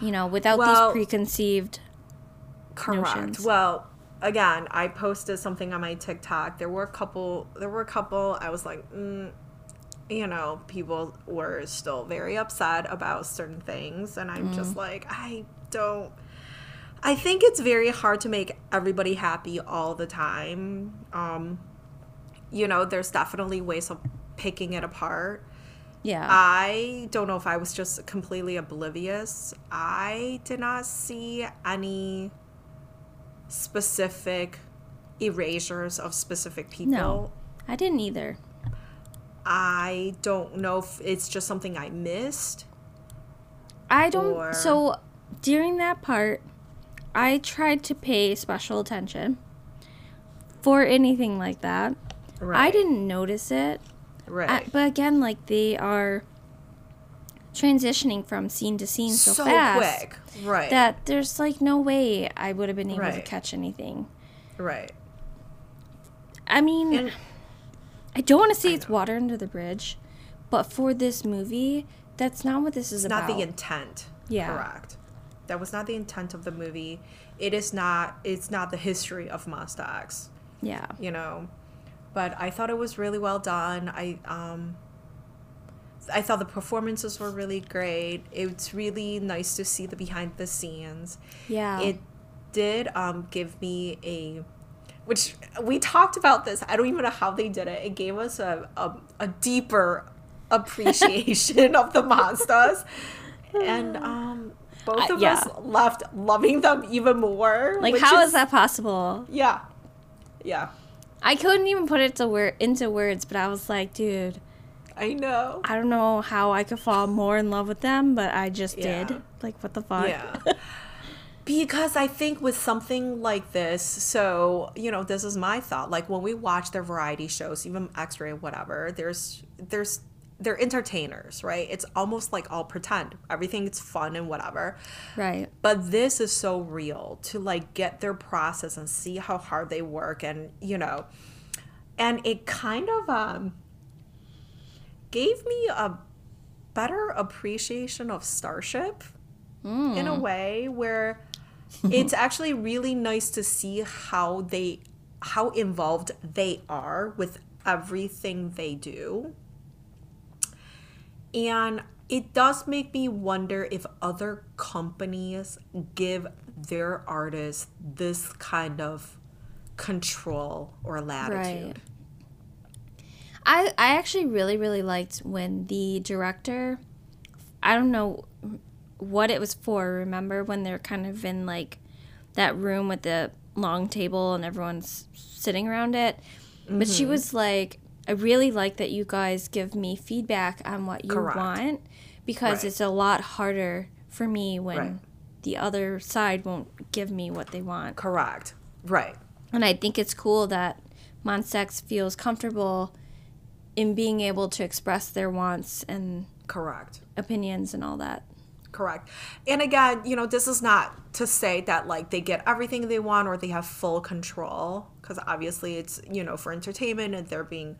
You know, without Well- these preconceived. Correct. notions. Well, again, I posted something on my TikTok. There were a couple. There were a couple. I was like, mm, you know, people were still very upset about certain things, and I'm just like, I don't. I think it's very hard to make everybody happy all the time. Um, you know, there's definitely ways of picking it apart. Yeah. I don't know if I was just completely oblivious. I did not see any specific erasures of specific people. No. I didn't either. I don't know if it's just something I missed. I don't. Or- So during that part, I tried to pay special attention for anything like that. Right. I didn't notice it. Right. I, but again, like they are transitioning from scene to scene so, so fast quick. Right. that there's like no way I would have been able to catch anything. right. I mean, And I don't want to say it's water under the bridge, but for this movie, that's not what this is it's not the intent. Yeah. Correct. That was not the intent of the movie. It is not it's not the history of Monsta X. yeah. you know but i thought it was really well done i um i thought the performances were really great. It's really nice to see the behind the scenes. Yeah. it did um give me a which we talked about this. I don't even know how they did it. It gave us a a, a deeper appreciation of the monsters. And um both Uh, of yeah. us left loving them even more like, how is that possible? yeah. Yeah. I couldn't even put it to word into words, but I was like, dude, i know I don't know how I could fall more in love with them, but I just Yeah. did. Like, what the fuck? Yeah. because I think with something like this, so, you know, this is my thought. Like when we watch their variety shows, even X-ray, whatever, there's there's they're entertainers, right? It's almost like all pretend. Everything Everything's fun and whatever. Right. But this is so real to like get their process and see how hard they work and, you know, and it kind of um gave me a better appreciation of Starship in a hmm. way where it's actually really nice to see how they how involved they are with everything they do. And it does make me wonder if other companies give their artists this kind of control or latitude. I I actually really really liked when the director I don't know what it was for. Remember when they're kind of in like that room with the long table and everyone's sitting around it. But she Mm-hmm. was like I really like that you guys give me feedback on what you Correct. want because Right. it's a lot harder for me when Right. the other side won't give me what they want. Correct. Right. And I think it's cool that Monsta X feels comfortable in being able to express their wants and Correct. opinions and all that. Correct. And again, you know, this is not to say that like they get everything they want or they have full control because obviously it's, you know, for entertainment and they're being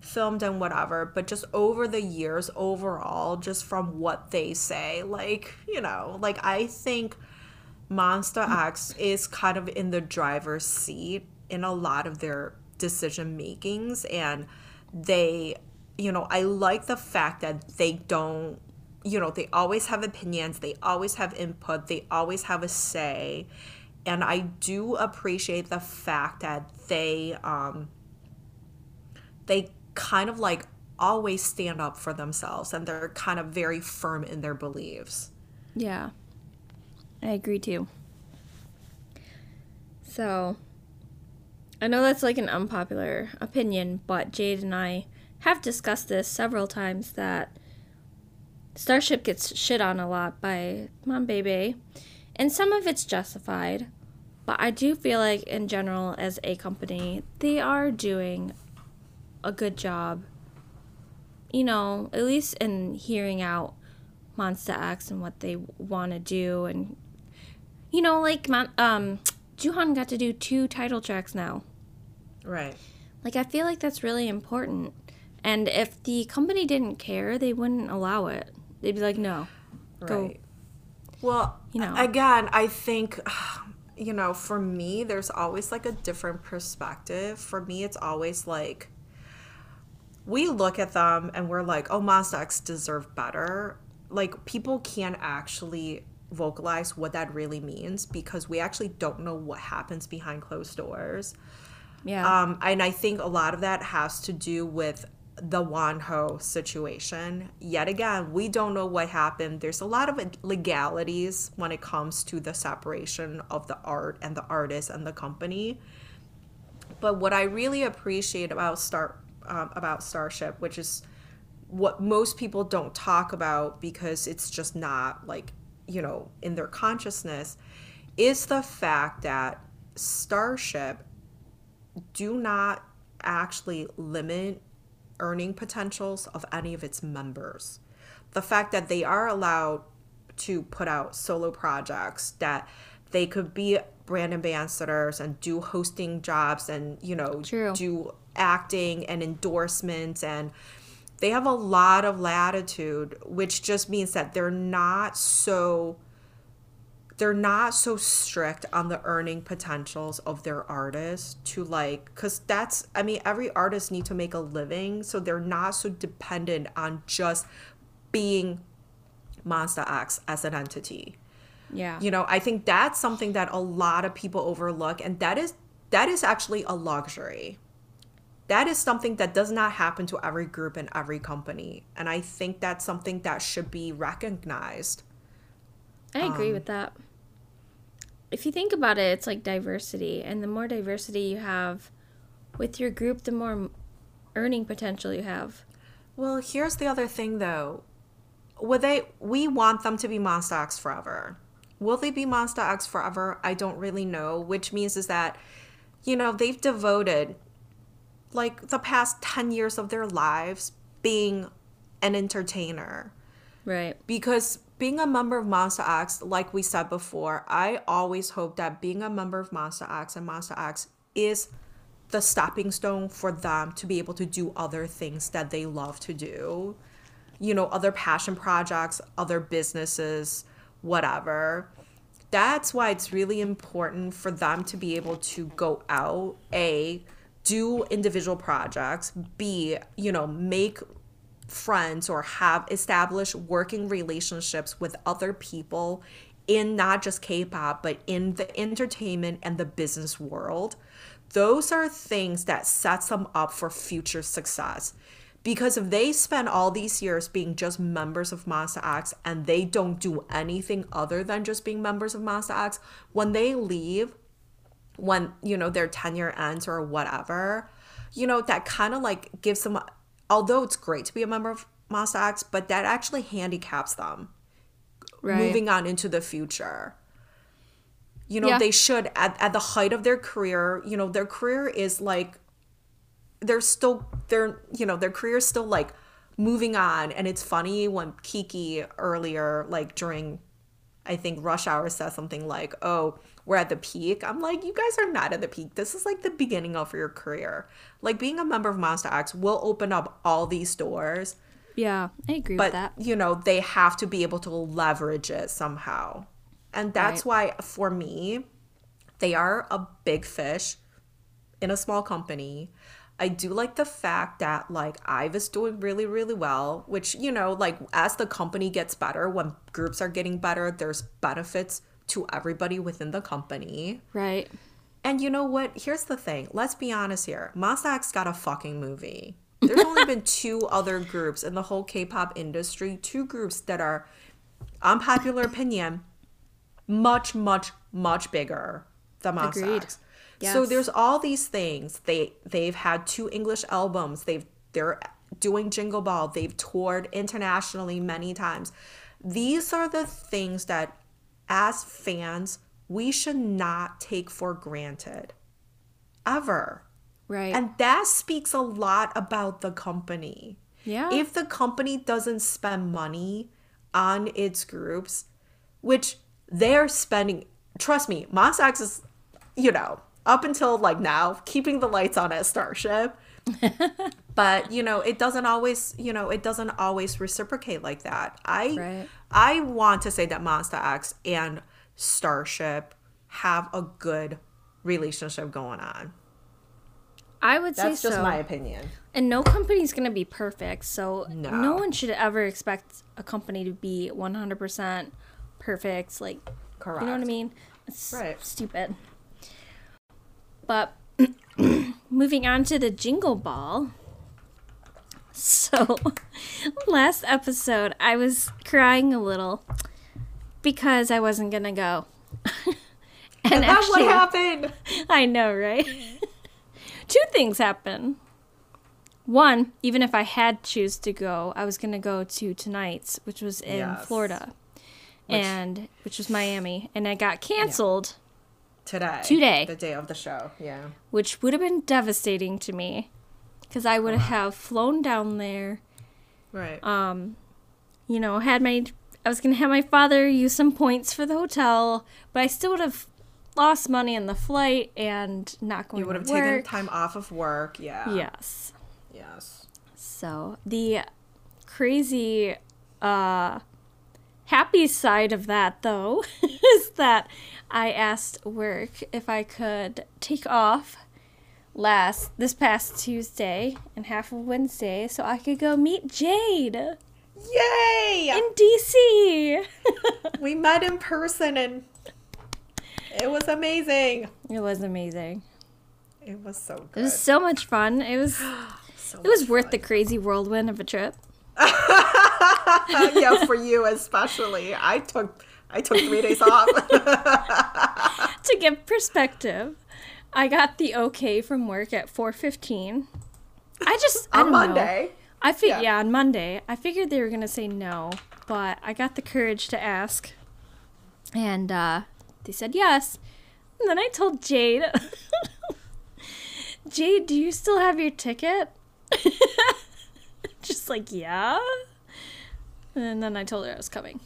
filmed and whatever, but just over the years overall just from what they say, like, you know, like I think Monsta mm-hmm. X is kind of in the driver's seat in a lot of their decision makings and they you know i like the fact that they don't you know they always have opinions they always have input they always have a say and i do appreciate the fact that they um they kind of like always stand up for themselves and they're kind of very firm in their beliefs Yeah. I agree too. So, I know that's like an unpopular opinion, but Jade and I have discussed this several times that Starship gets shit on a lot by Mom Monbebe, and some of it's justified. But I do feel like, in general, as a company, they are doing a good job. You know, at least in hearing out Monsta X and what they want to do, and you know, like um, Jooheon got to do two title tracks now. Right. Like I feel like that's really important. And if the company didn't care, they wouldn't allow it. They'd be like, "No, go." Right. Well, You know. again, I think you know, for me there's always like a different perspective. For me it's always like we look at them and we're like, "Oh, Monsta X deserve better." Like people can't actually vocalize what that really means because we actually don't know what happens behind closed doors. Yeah. Um, and I think a lot of that has to do with the Wonho situation. Yet again, we don't know what happened. There's a lot of legalities when it comes to the separation of the art and the artist and the company. But what I really appreciate about Star um, about Starship, which is what most people don't talk about because it's just not like you know in their consciousness, is the fact that Starship do not actually limit earning potentials of any of its members. The fact that they are allowed to put out solo projects that they could be brand ambassadors and do hosting jobs and you know True. do acting and endorsements and they have a lot of latitude which just means that they're not so they're not so strict on the earning potentials of their artists to like because that's i mean every artist need to make a living so they're not so dependent on just being monsta x as an entity yeah. you know i think that's something that a lot of people overlook and that is that is actually a luxury that is something that does not happen to every group and every company and i think that's something that should be recognized I agree um, with that. If you think about it, it's like diversity, and the more diversity you have with your group, the more earning potential you have. Well, here's the other thing though. Would they we want them to be Monsta X forever. Will they be Monsta X forever? I don't really know, which means is that you know, they've devoted like the past 10 years of their lives being an entertainer Right. because being a member of Monsta X, like we said before, I always hope that being a member of Monsta X and Monsta X is the stepping stone for them to be able to do other things that they love to do. You know, other passion projects, other businesses, whatever. That's why it's really important for them to be able to go out, A, do individual projects, B, you know, make friends or have established working relationships with other people in not just K-pop but in the entertainment and the business world. Those are things that sets them up for future success. Because if they spend all these years being just members of Monsta X and they don't do anything other than just being members of Monsta X, when they leave, when you know their tenure ends or whatever, you know that kind of like gives them. Although it's great to be a member of X, but that actually handicaps them Right. moving on into the future. You know, Yeah. they should at, at the height of their career, you know, their career is like they're still they're you know, their career is still like moving on. And it's funny when Kiki earlier, like during I think Rush Hour says something like, Oh, we're at the peak. I'm like, you guys are not at the peak. This is like the beginning of your career. Like being a member of Monsta X will open up all these doors Yeah, I agree but with that. you know they have to be able to leverage it somehow and that's why for me they are a big fish in a small company i do like the fact that like IVE is doing really really well which you know like as the company gets better when groups are getting better there's benefits to everybody within the company Right. and you know what? Here's the thing. Let's be honest here. X got a fucking movie. There's only been two other groups in the whole K-pop industry, two groups that are, unpopular opinion, much, much, much bigger than Monsta Agreed. So there's all these things. They they've had two English albums. They've they're doing Jingle Ball. They've toured internationally many times. These are the things that as fans we should not take for granted. Ever. Right. And that speaks a lot about the company. yeah. If the company doesn't spend money on its groups, which they're spending, trust me, X is, you know, up until like now, keeping the lights on at Starship. but you know, it doesn't always, you know, it doesn't always reciprocate like that. I Right. I want to say that Monsta X and Starship have a good relationship going on. I would say That's just so. my opinion. And no company's going to be perfect. So No. no. one should ever expect a company to be 100% perfect. Like, Correct. you know what I mean? It's Right. stupid. But moving on to the Jingle Ball. So, last episode, I was crying a little because I wasn't going to go. and That's what happened. I know, right? Two things happen. One, even if I had choose to go, I was gonna go to tonight's, which was in Yes. Florida, Which- and which was Miami, and it got canceled, Today. Today. The day of the show. Yeah. which would have been devastating to me, because I would have flown down there. Right. Um, you know, had my I was gonna have my father use some points for the hotel, but I still would have lost money on the flight and not going you would have work. taken time off of work. Yeah. Yes. Yes. So the crazy uh happy side of that though is that I asked work if I could take off last this past Tuesday and half of Wednesday so I could go meet Jade Yay! in DC. we met in person and it was amazing. it was amazing. It was so good. It was so much fun. It was so it was worth fun. the crazy whirlwind of a trip. yeah, for you especially. I took I took three days off. to give perspective, I got the okay from work at 4:15. I just I on don't know. Monday. I fig- Yeah. yeah. on Monday. I figured they were gonna say no, but I got the courage to ask, and uh, they said yes. And then I told Jade, Jade, do you still have your ticket? just like yeah. And then I told her I was coming.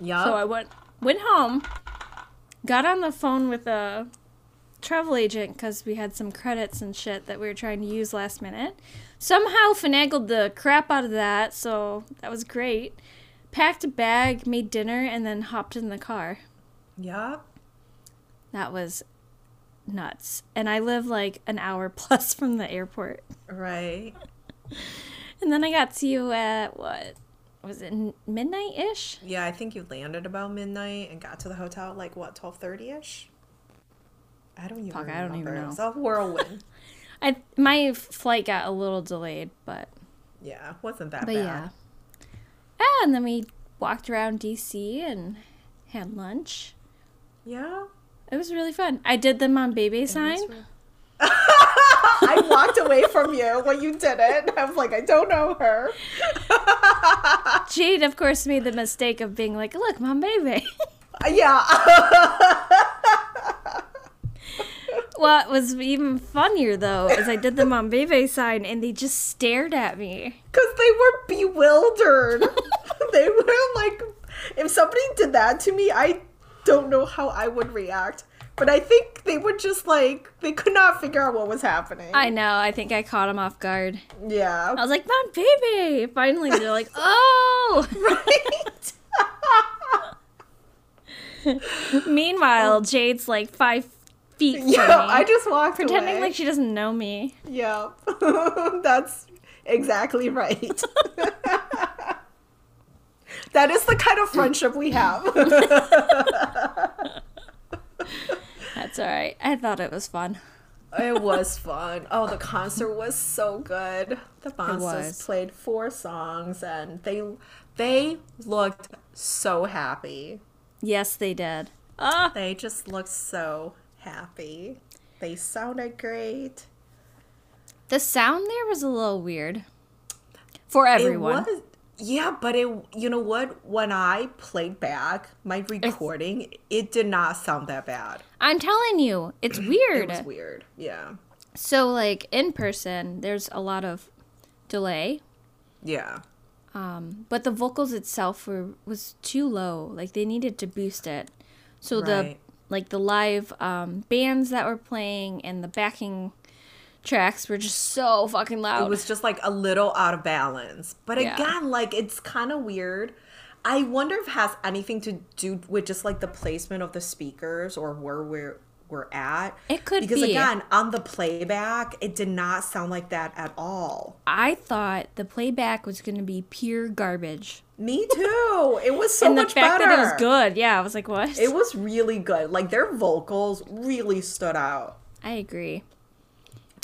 Yeah. So I went went home, got on the phone with a travel agent because we had some credits and shit that we were trying to use last minute. Somehow finagled the crap out of that, so that was great. Packed a bag, made dinner, and then hopped in the car. yeah. That was nuts. And I live like an hour plus from the airport. Right. And then I got to you at what? Was it midnight ish? Yeah, I think you landed about midnight and got to the hotel like what, twelve thirty ish? I don't even Fuck. I don't even It know. was a whirlwind. I my flight got a little delayed, but yeah, wasn't that But bad. yeah. Ah, and then we walked around DC and had lunch. Yeah. It was really fun. I did the Monbebe sign. I walked away from you when you did it. I was like, I don't know her. Jade, of course, made the mistake of being like, "Look, Monbebe." Yeah. What was even funnier though is I did the Monbebe sign and they just stared at me. Because they were bewildered. they were like, if somebody did that to me, I don't know how I would react. But I think they were just like, they could not figure out what was happening. I know. I think I caught them off guard. yeah. I was like, "Monbebe!" Finally, they're like, "Oh!" right? Meanwhile, Jade's like five feet Yeah, I just walked pretending away. like she doesn't know me. Yeah. That's exactly right. that is the kind of friendship we have. That's all right. I thought it was fun. It was fun. Oh, the concert was so good. The was. Monsters played four songs and they they looked so happy. Yes, they did. Ah, They just looked so happy. They sounded great. The sound there was a little weird for everyone. It was, yeah, but it you know what? When I played back my recording, it did not sound that bad. I'm telling you, it's weird. It was weird. Yeah. So like in person, there's a lot of delay. Yeah. Um, but the vocals itself were was too low. Like they needed to boost it. So the Right. Like the live um, bands that were playing and the backing tracks were just so fucking loud. It was just like a little out of balance. But Yeah. again, like it's kind of weird. I wonder if it has anything to do with just like the placement of the speakers or where we're we're at. It could because be. again, on the playback, it did not sound like that at all. I thought the playback was going to be pure garbage. Me too. It was so and the much fact better. that it was good, yeah, I was like, what? It was really good. Like their vocals really stood out. I agree.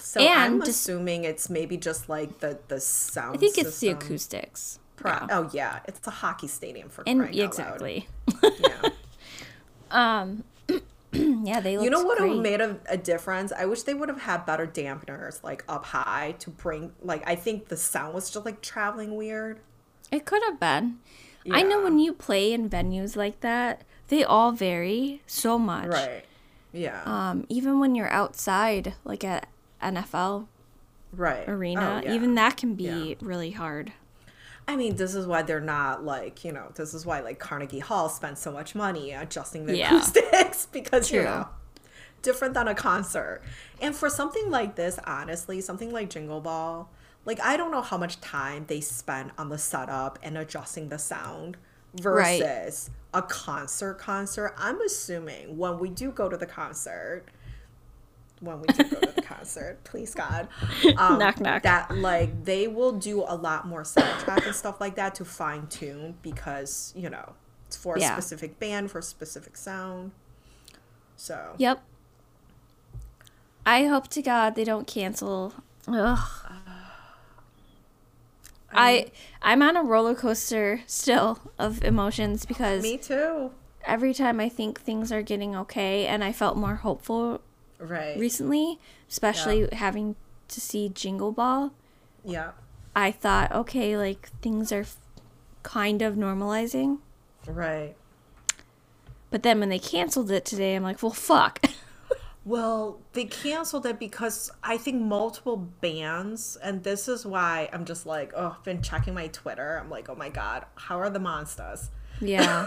So I'm assuming it's maybe just like the the sound. I think it's the acoustics. Pro- Yeah. Oh yeah, it's a hockey stadium for And crying yeah, out exactly. loud. Yeah. yeah, they You know what great. would have made a, a difference? I wish they would have had better dampeners like up high to bring like I think the sound was just like traveling weird. It could have been. I know when you play in venues like that, they all vary so much. Right. Yeah. Um, even when you're outside, like at NFL right. arena, Oh, yeah. even that can be Yeah. really hard. I mean, this is why they're not like, you know, this is why like Carnegie Hall spent so much money adjusting the Yeah. acoustics because, you know, different than a concert. And for something like this, honestly, something like Jingle Ball, like I don't know how much time they spend on the setup and adjusting the sound Right. versus a concert concert. I'm assuming when we do go to the concert, when we do go to the concert, please God, um, Knock, knock. that like they will do a lot more soundtrack and stuff like that to fine tune because you know it's for a Yeah. specific band for a specific sound. So Yep. I hope to God they don't cancel. Ugh. I um, I'm on a roller coaster still of emotions because me too. every time I think things are getting okay and I felt more hopeful Right. recently, especially having to see Jingle Ball, yeah. I thought, okay, like things are kind of normalizing. Right. But then when they canceled it today, I'm like, well, fuck. Well, they canceled it because I think multiple bands, and this is why I'm just like, oh, I've been checking my Twitter. I'm like, oh my god, how are the monsters? yeah.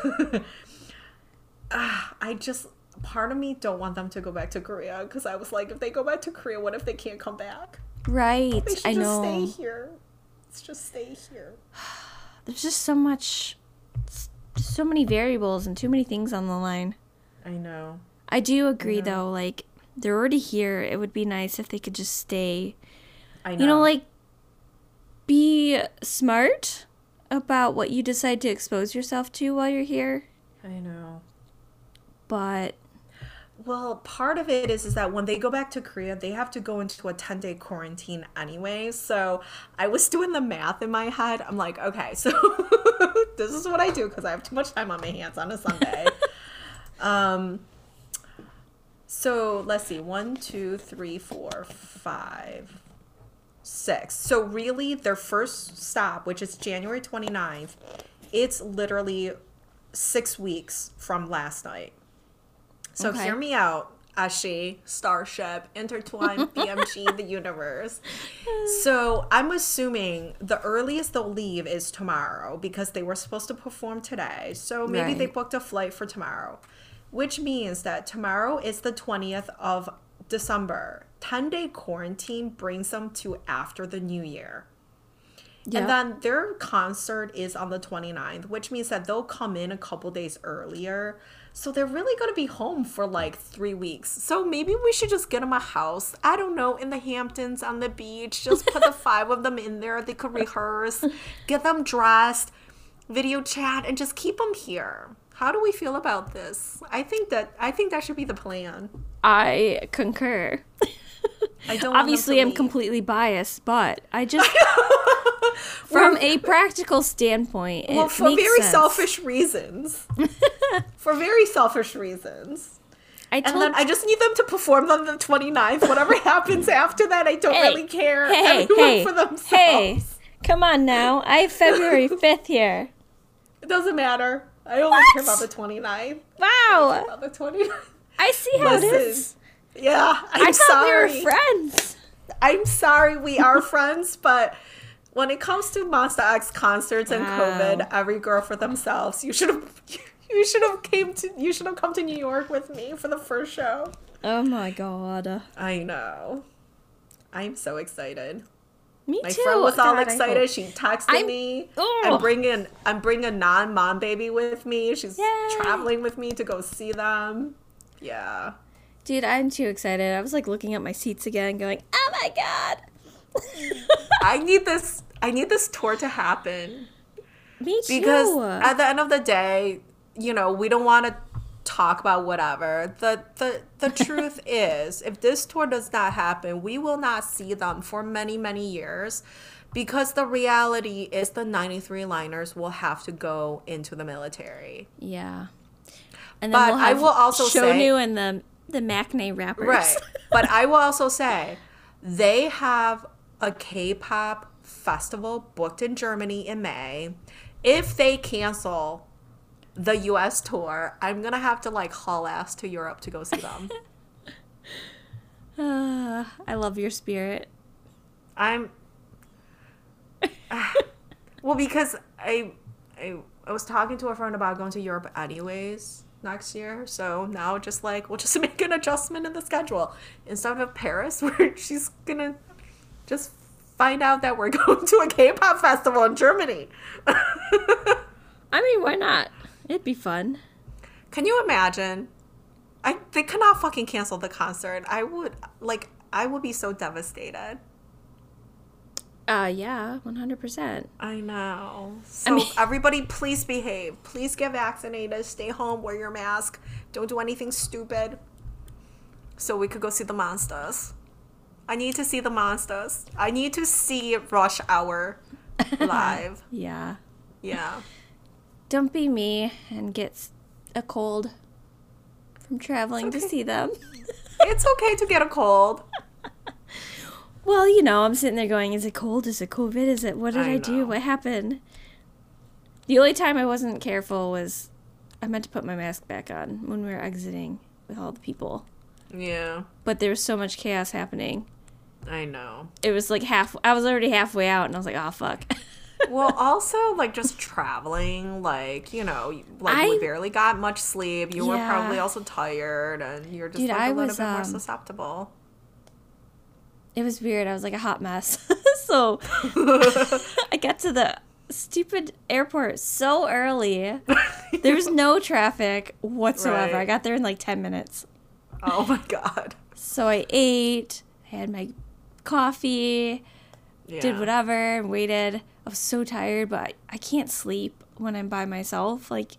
I just part of me don't want them to go back to Korea because I was like, if they go back to Korea, what if they can't come back? Right. They should I just know. stay here. Let's just stay here. There's just so much, so many variables and too many things on the line. I know. I do agree, though. Like, they're already here. It would be nice if they could just stay. I know. You know, like, be smart about what you decide to expose yourself to while you're here. I know. But Well, part of it is is that when they go back to Korea, they have to go into a 10-day quarantine anyway. So, I was doing the math in my head. I'm like, okay, so this is what I do because I have too much time on my hands on a Sunday. um so let's see, one, two, three, four, five, six. So really their first stop, which is January 29th, it's literally six weeks from last night. So Okay. hear me out, Ashi, Starship, Intertwine, BMG, the universe. So I'm assuming the earliest they'll leave is tomorrow because they were supposed to perform today. So maybe they booked a flight for tomorrow, which means that tomorrow is the 20th of December. 10 day quarantine brings them to after the new year. And then their concert is on the 29th, which means that they'll come in a couple days earlier. So they're really going to be home for like three weeks. So maybe we should just get them a house. I don't know, in the Hamptons on the beach. Just put the five of them in there. They could rehearse, get them dressed, video chat, and just keep them here. How do we feel about this? I think that I think that should be the plan. I concur. I don't Obviously, I'm completely biased, but I just, from a practical standpoint, it well for very sense. selfish reasons for very selfish reasons I and then I just need them to perform on the 29th. Whatever happens after that, I don't Hey, really care. Hey, Everyone hey, for themselves. hey! Come on now. I have February fifth here. It doesn't matter. I only care about the 29th. Wow! About the 29th. I see how it Listen. is. Yeah, I'm I thought sorry. we were friends. I'm sorry we are friends, but when it comes to Monsta X concerts and Wow. COVID, every girl for themselves. You should have you should have came to you should have come to New York with me for the first show. Oh my god. I know. I'm so excited. Me My too. friend was all God, I excited. She texted I'm- me. I'm bringing I'm bringing a non-Monbebe with me. She's Yay. traveling with me to go see them. Yeah. Dude, I'm too excited. I was like looking at my seats again, going, "Oh my god!" I need this I need this tour to happen. Me too. because at the end of the day, you know, we don't want to talk about whatever. The the the truth is, if this tour does not happen, we will not see them for many many years. Because the reality is the 93 liners will have to go into the military. yeah. And But we'll I will also say- Shownu and the the Maknae rappers. Right. but I will also say they have a K-pop festival booked in Germany in May. If they cancel the US tour, I'm to have to like haul ass to Europe to go see them. Ah, I love your spirit. I'm Well, because I I I was talking to a friend about going to Europe anyways next year. So now just like we'll just make an adjustment in the schedule. Instead of Paris where she's to just find out that we're going to a K-pop festival in Germany. I mean, why not? It'd be fun. Can you imagine? I they cannot fucking cancel the concert. I would like I would be so devastated. Uh, yeah, 100%. I know. So mean- everybody, please behave. Please get vaccinated. Stay home. Wear your mask. Don't do anything stupid. So we could go see the monsters. I need to see the monsters. I need to see Rush Hour live. Yeah. Yeah. Be me and get a cold from traveling to see them. It's okay to get a cold. Well, you know, I'm sitting there going, is it cold? Is it COVID? Is it, what did I, I do? What happened? The only time I wasn't careful was I meant to put my mask back on when we were exiting with all the people. Yeah. But there was so much chaos happening. I know. It was like half, I was already halfway out and I was like, oh, fuck. Well, also like just traveling, like you know, like we barely got much sleep. You were probably also tired, and you're just Dude, like I a little was, bit more um, susceptible. it was weird. I was like a hot mess. so I got to the stupid airport so early. There was no traffic whatsoever. Right. I got there in like 10 minutes. Oh my god. So I ate, I had my coffee, Yeah. did whatever, and waited. I was so tired, but I, can't sleep when I'm by myself. Like,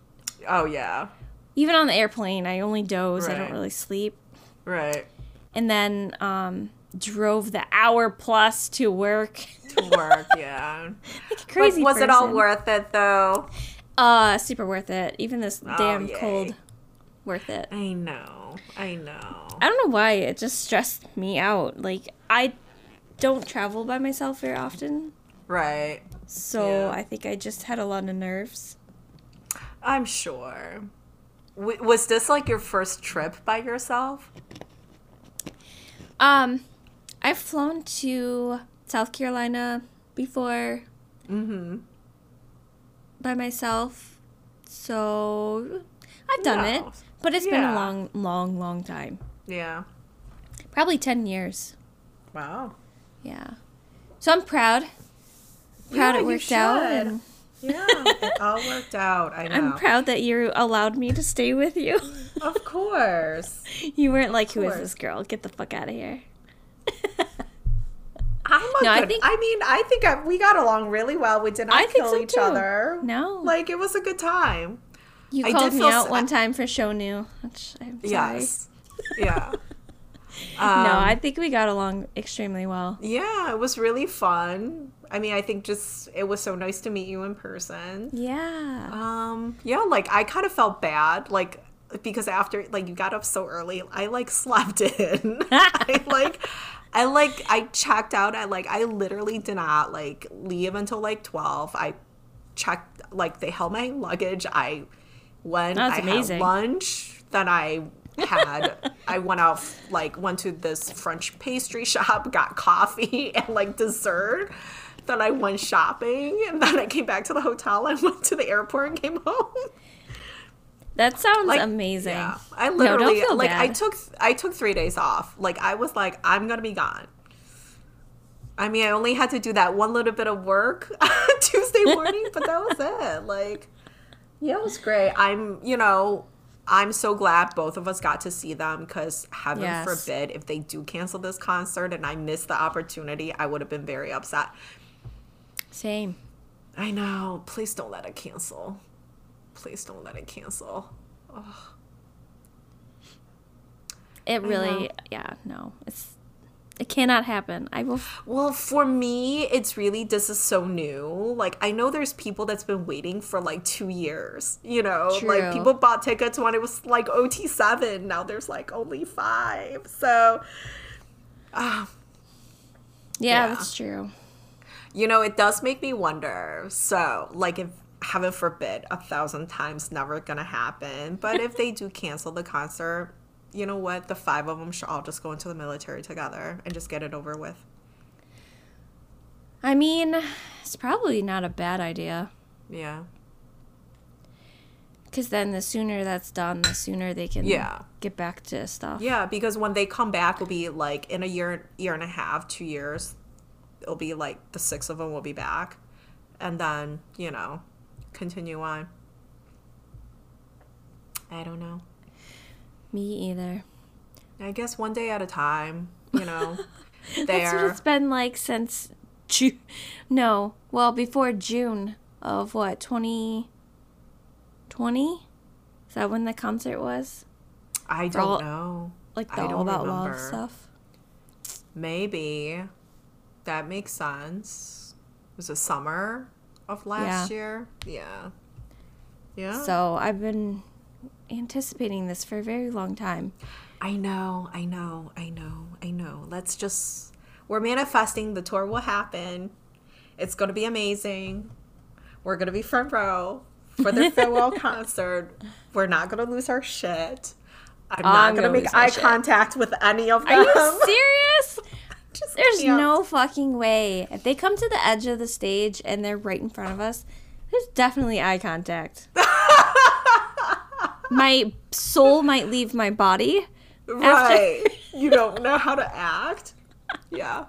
Oh yeah. even on the airplane, I only doze. I don't really sleep. Right. And then um, drove the hour plus to work. To work, yeah. like a crazy but was it all worth it though? Uh, super worth it. Even this Oh, damn yay. cold, worth it. I know. I know. I don't know why it just stressed me out. Like I don't travel by myself very often, Right. so Yeah. I think I just had a lot of nerves. I'm sure. W- was this like your first trip by yourself? Um, I've flown to South Carolina before Mm-hmm. by myself, so I've done it, but it's been a long, long, long time. Yeah. Probably ten years. Wow. Yeah. So I'm proud. Proud Yeah, it worked out, and Yeah, it all worked out. I know. I'm proud that you allowed me to stay with you. Of course. you weren't like, "Who is this girl? Get the fuck out of here." I'm a No, I good. I, think- mean, I think I, we got along really well. We did not I kill so, each too. other. No. like it was a good time. You I called me out one time for Shownu, which I'm sorry. Yes. Yeah. no, Um, I think we got along extremely well. Yeah, it was really fun. I mean, I think just it was so nice to meet you in person. Yeah. Um, yeah, like I kind of felt bad. Like because after like you got up so early, I like slept in. I like I like I checked out at like I literally did not like leave until like 12. I checked like they held my luggage. I went That's I amazing. had lunch, then I had I went out like went to this French pastry shop, got coffee and like dessert. Then I went shopping and then I came back to the hotel and went to the airport and came home. That sounds Like, amazing. Yeah, I No, literally feel like I took I took three days off. Like I was like I'm gonna be gone. I mean, I only had to do that one little bit of work Tuesday morning, but that was it. Like, yeah, it was great. I'm, you know, I'm so glad both of us got to see them because heaven Yes. forbid if they do cancel this concert and I miss the opportunity, I would have been very upset. Same. I know. Please don't let it cancel. Please don't let it cancel. It really, yeah, no, it's it cannot happen. I will. Well, for me, it's really this is so new. Like I know there's people that's been waiting for like two years. You know, True. like people bought tickets when it was like OT seven. Now there's like only five. So, ah, Yeah, Yeah. that's true. you know, it does make me wonder. So, like if heaven forbid, a thousand times never gonna happen. But if they do cancel the concert, you know what? The five of them should all just go into the military together and just get it over with. I mean, it's probably not a bad idea Yeah. because then the sooner that's done, the sooner they can Yeah. get back to stuff. Yeah, because when they come back, it'll be like in a year, year and a half, two years. It'll be like the six of them will be back, and then you know, continue on. I don't know. Me either. I guess one day at a time. You know, That's what it's been like since June. No, well, before June of what, 2020? Is that when the concert was? I don't know. Like I the All don't About Love stuff? Maybe that makes sense. It was the summer of last Yeah. year. Yeah. Yeah. So I've been anticipating this for a very long time. I know, I know, I know, I know. Let's just we're manifesting the tour will happen. It's going to be amazing. We're going to be front row for their farewell concert. We're not going to lose our shit. I'm not I'm going to make eye shit. contact with any of them. Are you serious? There's can't. no fucking way. If they come to the edge of the stage and they're right in front of us, there's definitely eye contact. my soul might leave my body. right. you don't know how to act. Yeah.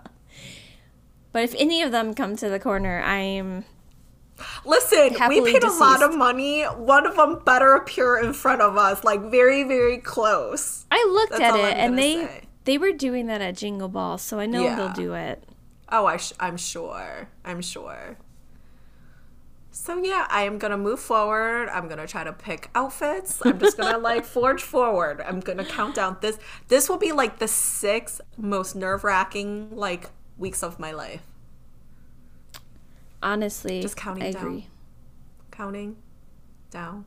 But if any of them come to the corner, I'm Listen, we paid a lot of money. One of them better appear in front of us, like very, very close. I looked That's at it I'm and they say. they were doing that at Jingle Ball, so I know Yeah. they'll do it. Oh, I sh- I'm sure. I'm sure. So yeah, I am gonna move forward. I'm gonna try to pick outfits. I'm just gonna like forge forward. I'm gonna count down this. This will be like the six most nerve wracking like weeks of my life. Honestly, Just counting I down. agree. Counting down.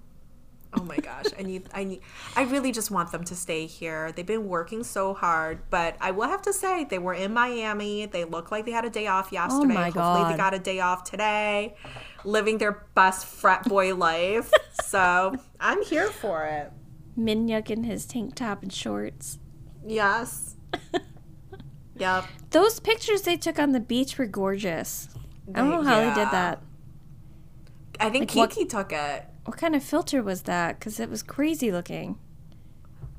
Oh my gosh, I need, I need, I really just want them to stay here. They've been working so hard, but I will have to say they were in Miami. They look like they had a day off oh yesterday. Oh my Hopefully, they got a day off today, living their best frat boy life. so I'm here for it. Minhyuk in his tank top and shorts. Yes. yep. Those pictures they took on the beach were gorgeous. I don't know how they did that. I think Like what- Kiki took it. What kind of filter was that? Because it was crazy looking.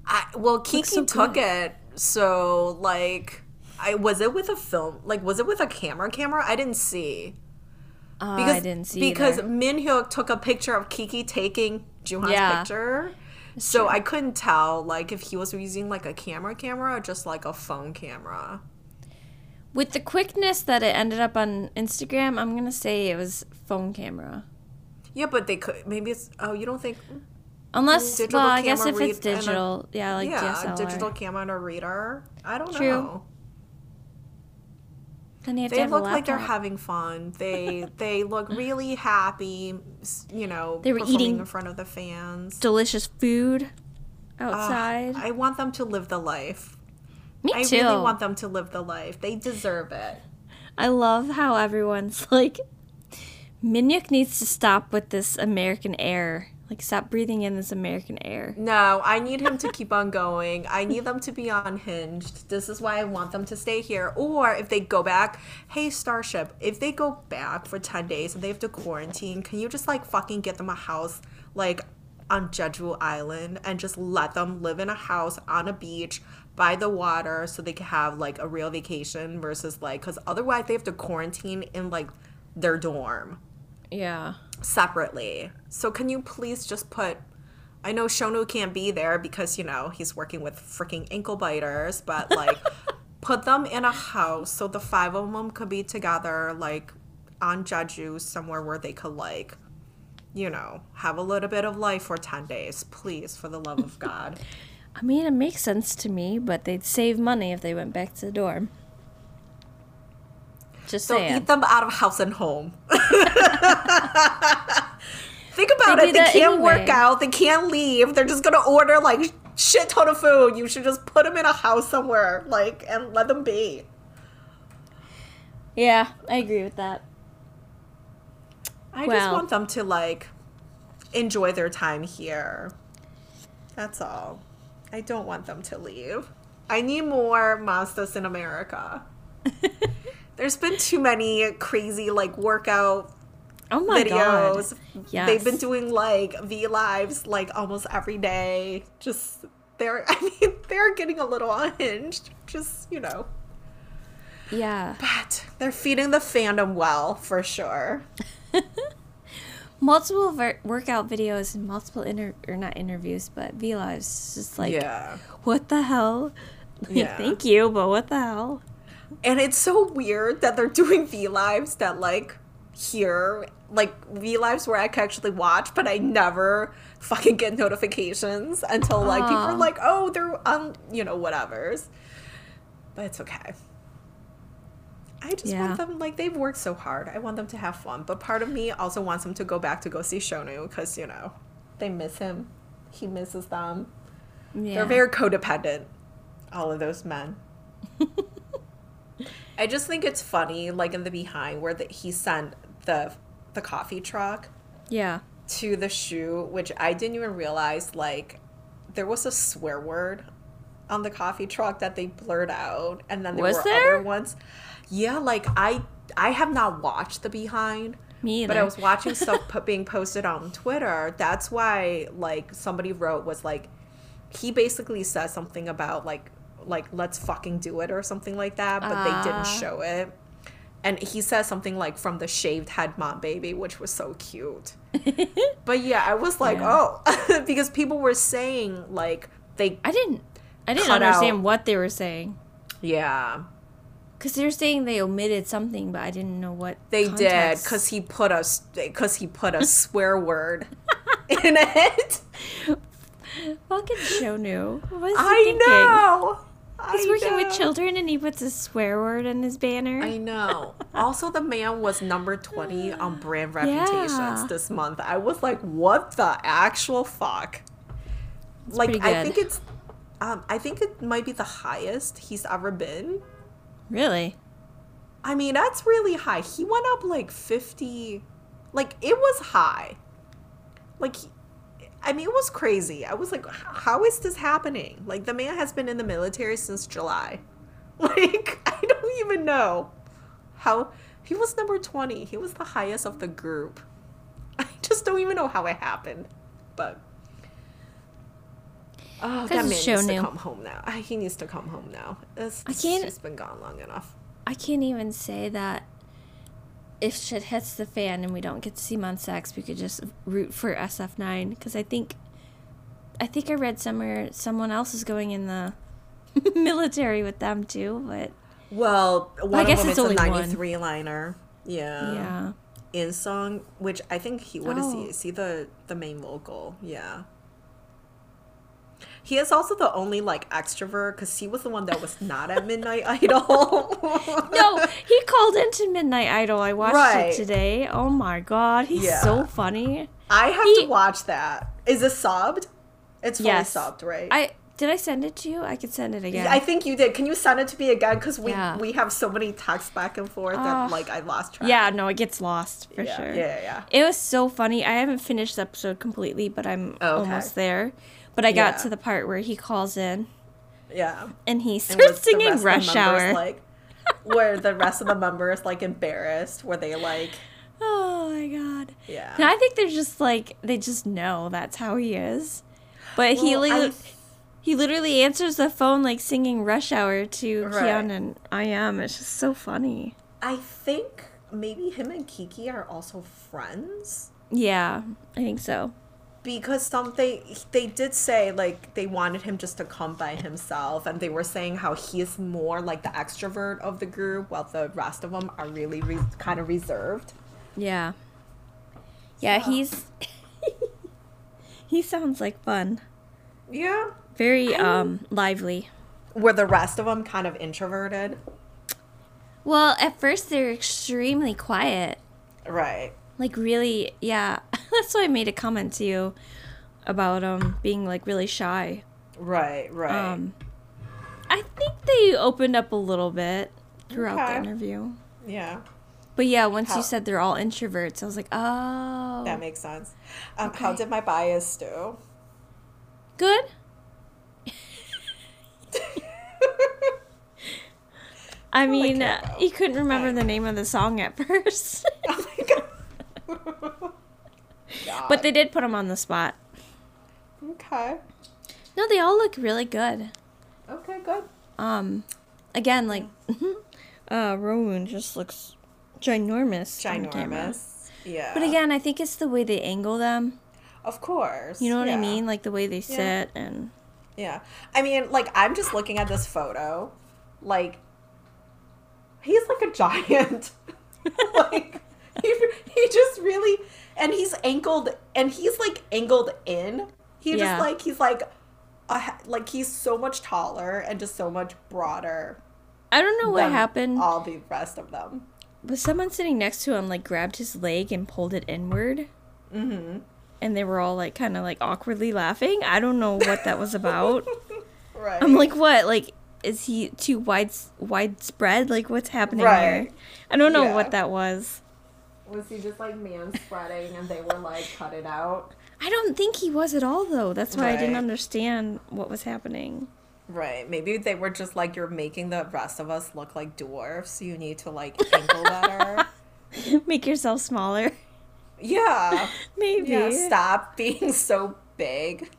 I, well, Kiki so took good. it. So like, I was it with a film? Like, was it with a camera? Camera? I didn't see Uh, because I didn't see because either. Minhyuk took a picture of Kiki taking Jooheon's Yeah. picture. So I couldn't tell like if he was using like a camera camera or just like a phone camera. With the quickness that it ended up on Instagram, I'm gonna say it was phone camera. Yeah, but they could maybe it's oh you don't think Unless, Digital well, I guess if it's and a- digital, yeah, like yeah DSLR. digital camera and a reader? I don't True. know. Then you have to They have look like they're having fun. They they look really happy. You know, They were eating in front of the fans. delicious food. Ah, outside. I want them to live the life. Me I too. really want them to live the life. They deserve it. I love how everyone's like, Minhyuk needs to stop with this American air. Like, stop breathing in this American air. No, I need him to keep on going. I need them to be unhinged. This is why I want them to stay here. Or if they go back, hey, Starship, if they go back for 10 days and they have to quarantine, can you just like fucking get them a house like on Jeju Island and just let them live in a house on a beach by the water so they can have like a real vacation versus like, because otherwise they have to quarantine in like their dorm Yeah. separately. So can you please just put I know Shownu can't be there because, you know, he's working with freaking ankle biters, but like put them in a house so the five of them could be together like on Jeju somewhere where they could like you know, have a little bit of life for 10 days, please, for the love of God. I mean, it makes sense to me, but they'd save money if they went back to the dorm. Just So saying. eat them out of house and home. Think about They it. They can't anyway. work out. They can't leave. They're just gonna order like shit ton of food. You should just put them in a house somewhere, like, and let them be. yeah, I agree with that. I just want them to like enjoy their time here. That's all. I don't want them to leave. I need more monsters in America. There's been too many crazy like workout Oh my videos. god. Yes. They've been doing like V lives like almost every day. Just they're I mean they're getting a little unhinged. Just you know, Yeah. but they're feeding the fandom well for sure. Multiple ver- workout videos and multiple inter or not interviews, but V lives. Just like, yeah, what the hell? Like, Yeah. Thank you, but what the hell? And it's so weird that they're doing V lives that like here like V lives where I can actually watch, but I never fucking get notifications until like people are like, oh, they're on, you know, whatever's. But it's okay. I just Yeah. want them like they've worked so hard. I want them to have fun, but part of me also wants them to go back to go see Shownu because you know they miss him. He misses them. Yeah. They're very codependent, all of those men. I just think it's funny, like in the behind where the, he sent the the coffee truck yeah. to the shoe, which I didn't even realize. Like there was a swear word on the coffee truck that they blurred out, and then there Was were there? other ones. Yeah, like I I have not watched the behind. Me either. But I was watching stuff being posted on Twitter. That's why, like, somebody wrote was like, he basically says something about like, like let's fucking do it or something like that. But they Ah. didn't show it. And he says something like from the shaved head Monbebe, which was so cute. But yeah, I was like, Yeah. oh, because people were saying like they, I didn't. I didn't understand out. what they were saying. yeah, Cause they were saying they omitted something, but I didn't know what they did because he put a because he put a swear word in it. fucking is he I thinking? know. He's I working know. with children and he puts a swear word in his banner. I know. Also, the man was number 20 on brand reputations Yeah. this month. I was like, what the actual fuck? like, pretty I think it's, um, I think it might be the highest he's ever been. really? I mean, that's really high. He went up like 50, like, it was high. Like, I mean, it was crazy. I was like, how is this happening? Like, the man has been in the military since July. Like, I don't even know how. He was number 20. He was the highest of the group. I just don't even know how it happened. But. Oh, that man it's needs to come home now. Ah, He needs to come home now. It's, I can't- He's been gone long enough. I can't even say that if shit hits the fan and we don't get to see Monsta X, we could just root for SF9 because I think I think I read somewhere someone else is going in the military with them too, but Well, one guess of them it's is a only one. 93 liner. Yeah. yeah. Inseong, which I think he what is he? Oh. Is he the the main vocal? Yeah. He is also the only like extrovert because he was the one that was not at Midnight Idol. No, he called into Midnight Idol. I watched Right. it today. Oh my god, he's Yeah. so funny. I have He- to watch that. Is it subbed? It's fully Yes. subbed, right? I did I send it to you? I could send it again. I think you did. Can you send it to me again? Because we Yeah. we have so many texts back and forth that like I lost track. yeah, no, it gets lost for yeah, sure. yeah, yeah. It was so funny. I haven't finished the episode completely, but I'm Oh, okay. almost there. But I got Yeah. to the part where he calls in Yeah. and he starts the singing rest of the Rush Hour. like where the rest of the members like embarrassed, where they like oh my god. yeah. And I think they're just like they just know that's how he is. But he Well, li- I- he literally answers the phone like singing Rush Hour to Right. Kihyun and I.M. It's just so funny. I think maybe him and Kiki are also friends. Yeah, I think so. Because some they they did say like they wanted him just to come by himself and they were saying how he's more like the extrovert of the group while the rest of them are really re- kind of reserved Yeah. Yeah, So- he's he sounds like fun. yeah Very I mean- um lively. were the rest of them kind of introverted Well, at first they're extremely quiet. right Like really, yeah. That's why I made a comment to you about um being like really shy. right right Um I think they opened up a little bit throughout the interview. yeah But yeah, once How- you said they're all introverts, I was like, "Oh." that makes sense um, how did my bias do Good. I mean, care uh, you couldn't remember the name of the song at first. oh my God. but they did put them on the spot. okay No, they all look really good. okay good Um, again, like, uh, Rowoon just looks ginormous. ginormous yeah But again, I think it's the way they angle them. of course You know what I mean? Like the way they Yeah. sit and Yeah. I mean, like, I'm just looking at this photo. Like, he's like a giant. like, he, he just really, and he's angled, and he's like angled in. He Yeah. just like, he's like, he- like, he's so much taller and just so much broader. I don't know what happened. All the rest of them. But someone sitting next to him like grabbed his leg and pulled it inward. Mm-hmm. And they were all like kind of like awkwardly laughing. I don't know what that was about. Right. I'm like, what? Like, is he too wide widespread? Like, what's happening Right. here? I don't know Yeah. what that was. Was he just like man spreading and they were like, cut it out? I don't think he was at all, though. That's why I didn't understand what was happening. Right. Maybe they were just like, you're making the rest of us look like dwarfs. You need to like angle better. Make yourself smaller. yeah. Maybe. Yeah. Stop being so big.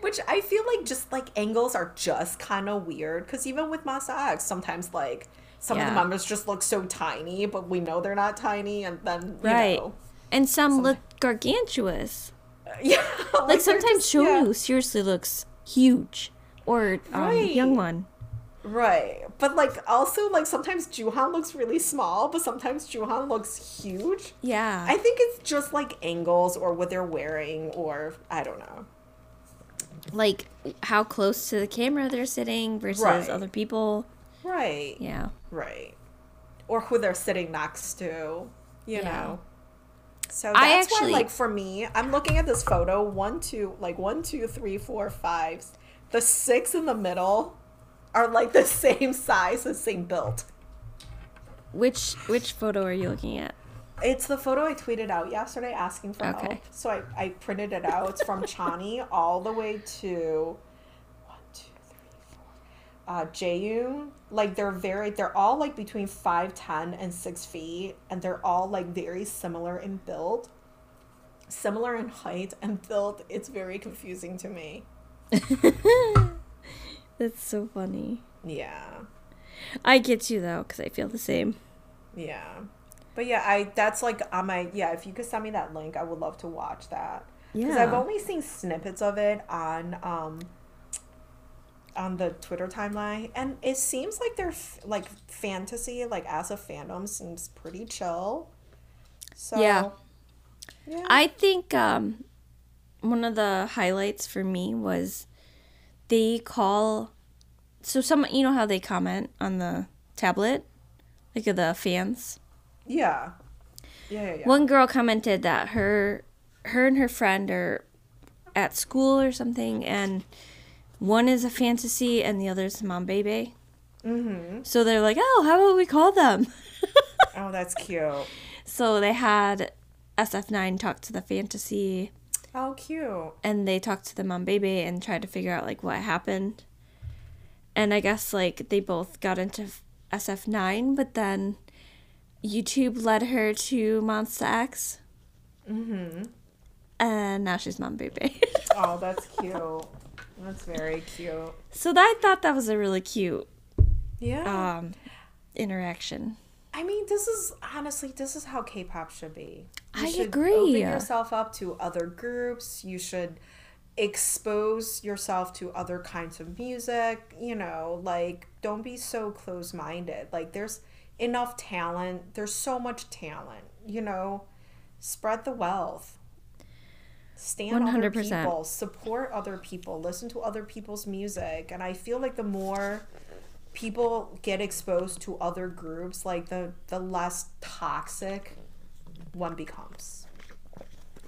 Which I feel like just like angles are just kind of weird. Because even with Monsta X, sometimes like some of the members just look so tiny, but we know they're not tiny. And then, Right. know. And some Some- look gargantuous. Yeah. Like, they're sometimes just- yeah. Seriously looks huge. Or um, Right. Hyungwon. Right. But like also like sometimes Jooheon looks really small, but sometimes Jooheon looks huge. Yeah. I think it's just like angles or what they're wearing or I don't know. like how close to the camera they're sitting versus Right. other people. Right. Yeah. Right. Or who they're sitting next to, you Yeah. know. So I that's actually- why like for me, I'm looking at this photo, one, two, like one, two, three, four, five. The six in the middle are like the same size, the same build. Which which photo are you looking at? It's the photo I tweeted out yesterday asking for Okay. help. So I, I printed it out. It's from Chani all the way to one, two, three, four. Uh Jaeyoon. Like they're very they're all like between five ten and six feet and they're all like very similar in build. Similar in height and build. It's very confusing to me. That's so funny. Yeah. I get you though, because I feel the same. Yeah. But yeah, I that's like on my yeah, if you could send me that link, I would love to watch that. Because I've only seen snippets of it on um on the Twitter timeline, and it seems like they're f- like fantasy, like as a fandom, seems pretty chill. So Yeah. yeah, I think um, one of the highlights for me was they call. So some, you know how they comment on the tablet, like of the fans. yeah, yeah, yeah, yeah. One girl commented that her, her and her friend are at school or something, and one is a fantasy and the other is Monbebe. Mm-hmm. So they're like, oh, how about we call them? Oh, that's cute. so they had SF9 talk to the fantasy, Oh, cute. and they talked to the Monbebe and tried to figure out like what happened. And I guess like they both got into SF9, but then YouTube led her to Monsta X, Mm-hmm. and now she's Monbebe. Oh, that's cute. That's very cute. so that, I thought that was a really cute Yeah. um, interaction. I mean, this is honestly, this is how K-pop should be. You I should agree. Open yourself up to other groups. You should expose yourself to other kinds of music. You know, like don't be so close-minded. Like there's enough talent. There's so much talent. You know, spread the wealth. Stand other 100%. people, support other people, listen to other people's music, and I feel like the more people get exposed to other groups, like the the less toxic one becomes.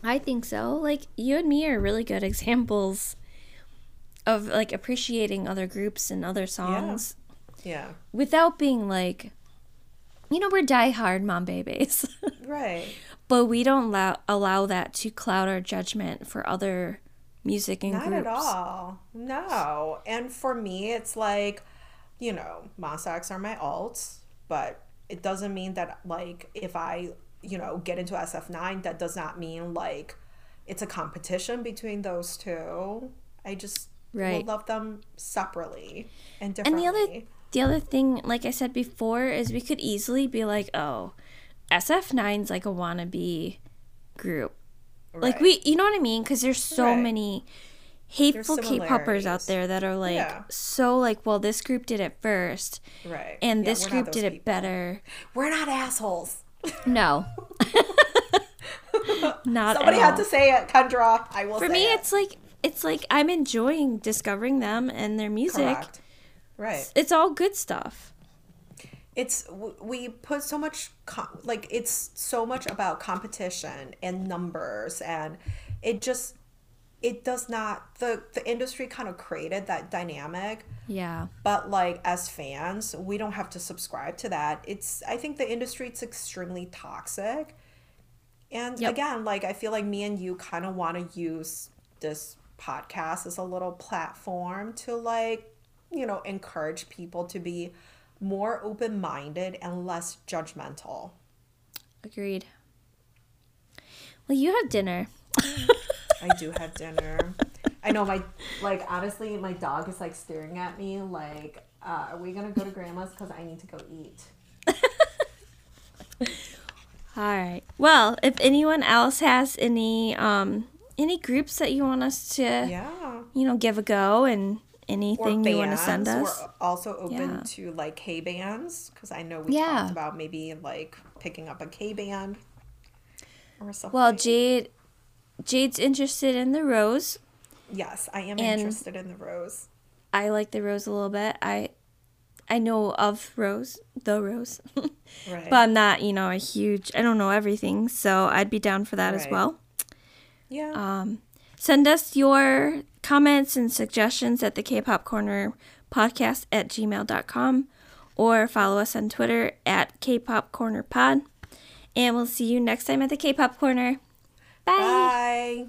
I think so. Like you and me are really good examples of like appreciating other groups and other songs Yeah. without being like you know we're diehard Monbebes. Right. But we don't allow allow that to cloud our judgment for other music and Not groups. at all. No. And for me, it's like, you know, X are my alts, but it doesn't mean that, like, if I, you know, get into SF9, that does not mean, like, it's a competition between those two. I just Right. love them separately and differently. And the other the other thing, like I said before, is we could easily be like, oh, SF9's like a wannabe group. Like we, you know what I mean? Because there's so Right. many hateful K-poppers out there that are like Yeah. so like, well, this group did it first, Right. and Yeah, this group did it better. We're not assholes. No, not Somebody had to say it, Kendra. I will For me, it. it's like it's like I'm enjoying discovering them and their music. Correct. Right. It's all good stuff. It's we put so much like it's so much about competition and numbers and it just it does not the the industry kind of created that dynamic Yeah. but like as fans we don't have to subscribe to that it's i think the industry it's extremely toxic and Yep. again like i feel like me and you kind of want to use this podcast as a little platform to like you know encourage people to be more open-minded and less judgmental Agreed. Well, you have dinner. i do have dinner i know my like honestly my dog is like staring at me like uh, are we gonna go to grandma's because i need to go eat All right. Well, if anyone else has any um any groups that you want us to yeah you know give a go and anything you want to send us, We're also open Yeah. to like K bands because I know we Yeah. talked about maybe like picking up a K band or something. well, Jade Jade's interested in the rose. yes, I am interested in the rose. I like the rose a little bit. I I know of Rose, the Rose, Right. but I'm not you know a huge. I don't know everything, so I'd be down for that as well. yeah. Um, send us your comments and suggestions at the K-Pop Corner podcast at gmail.com or follow us on Twitter at K-Pop Corner Pod. And we'll see you next time at the K-Pop Corner. Bye. Bye.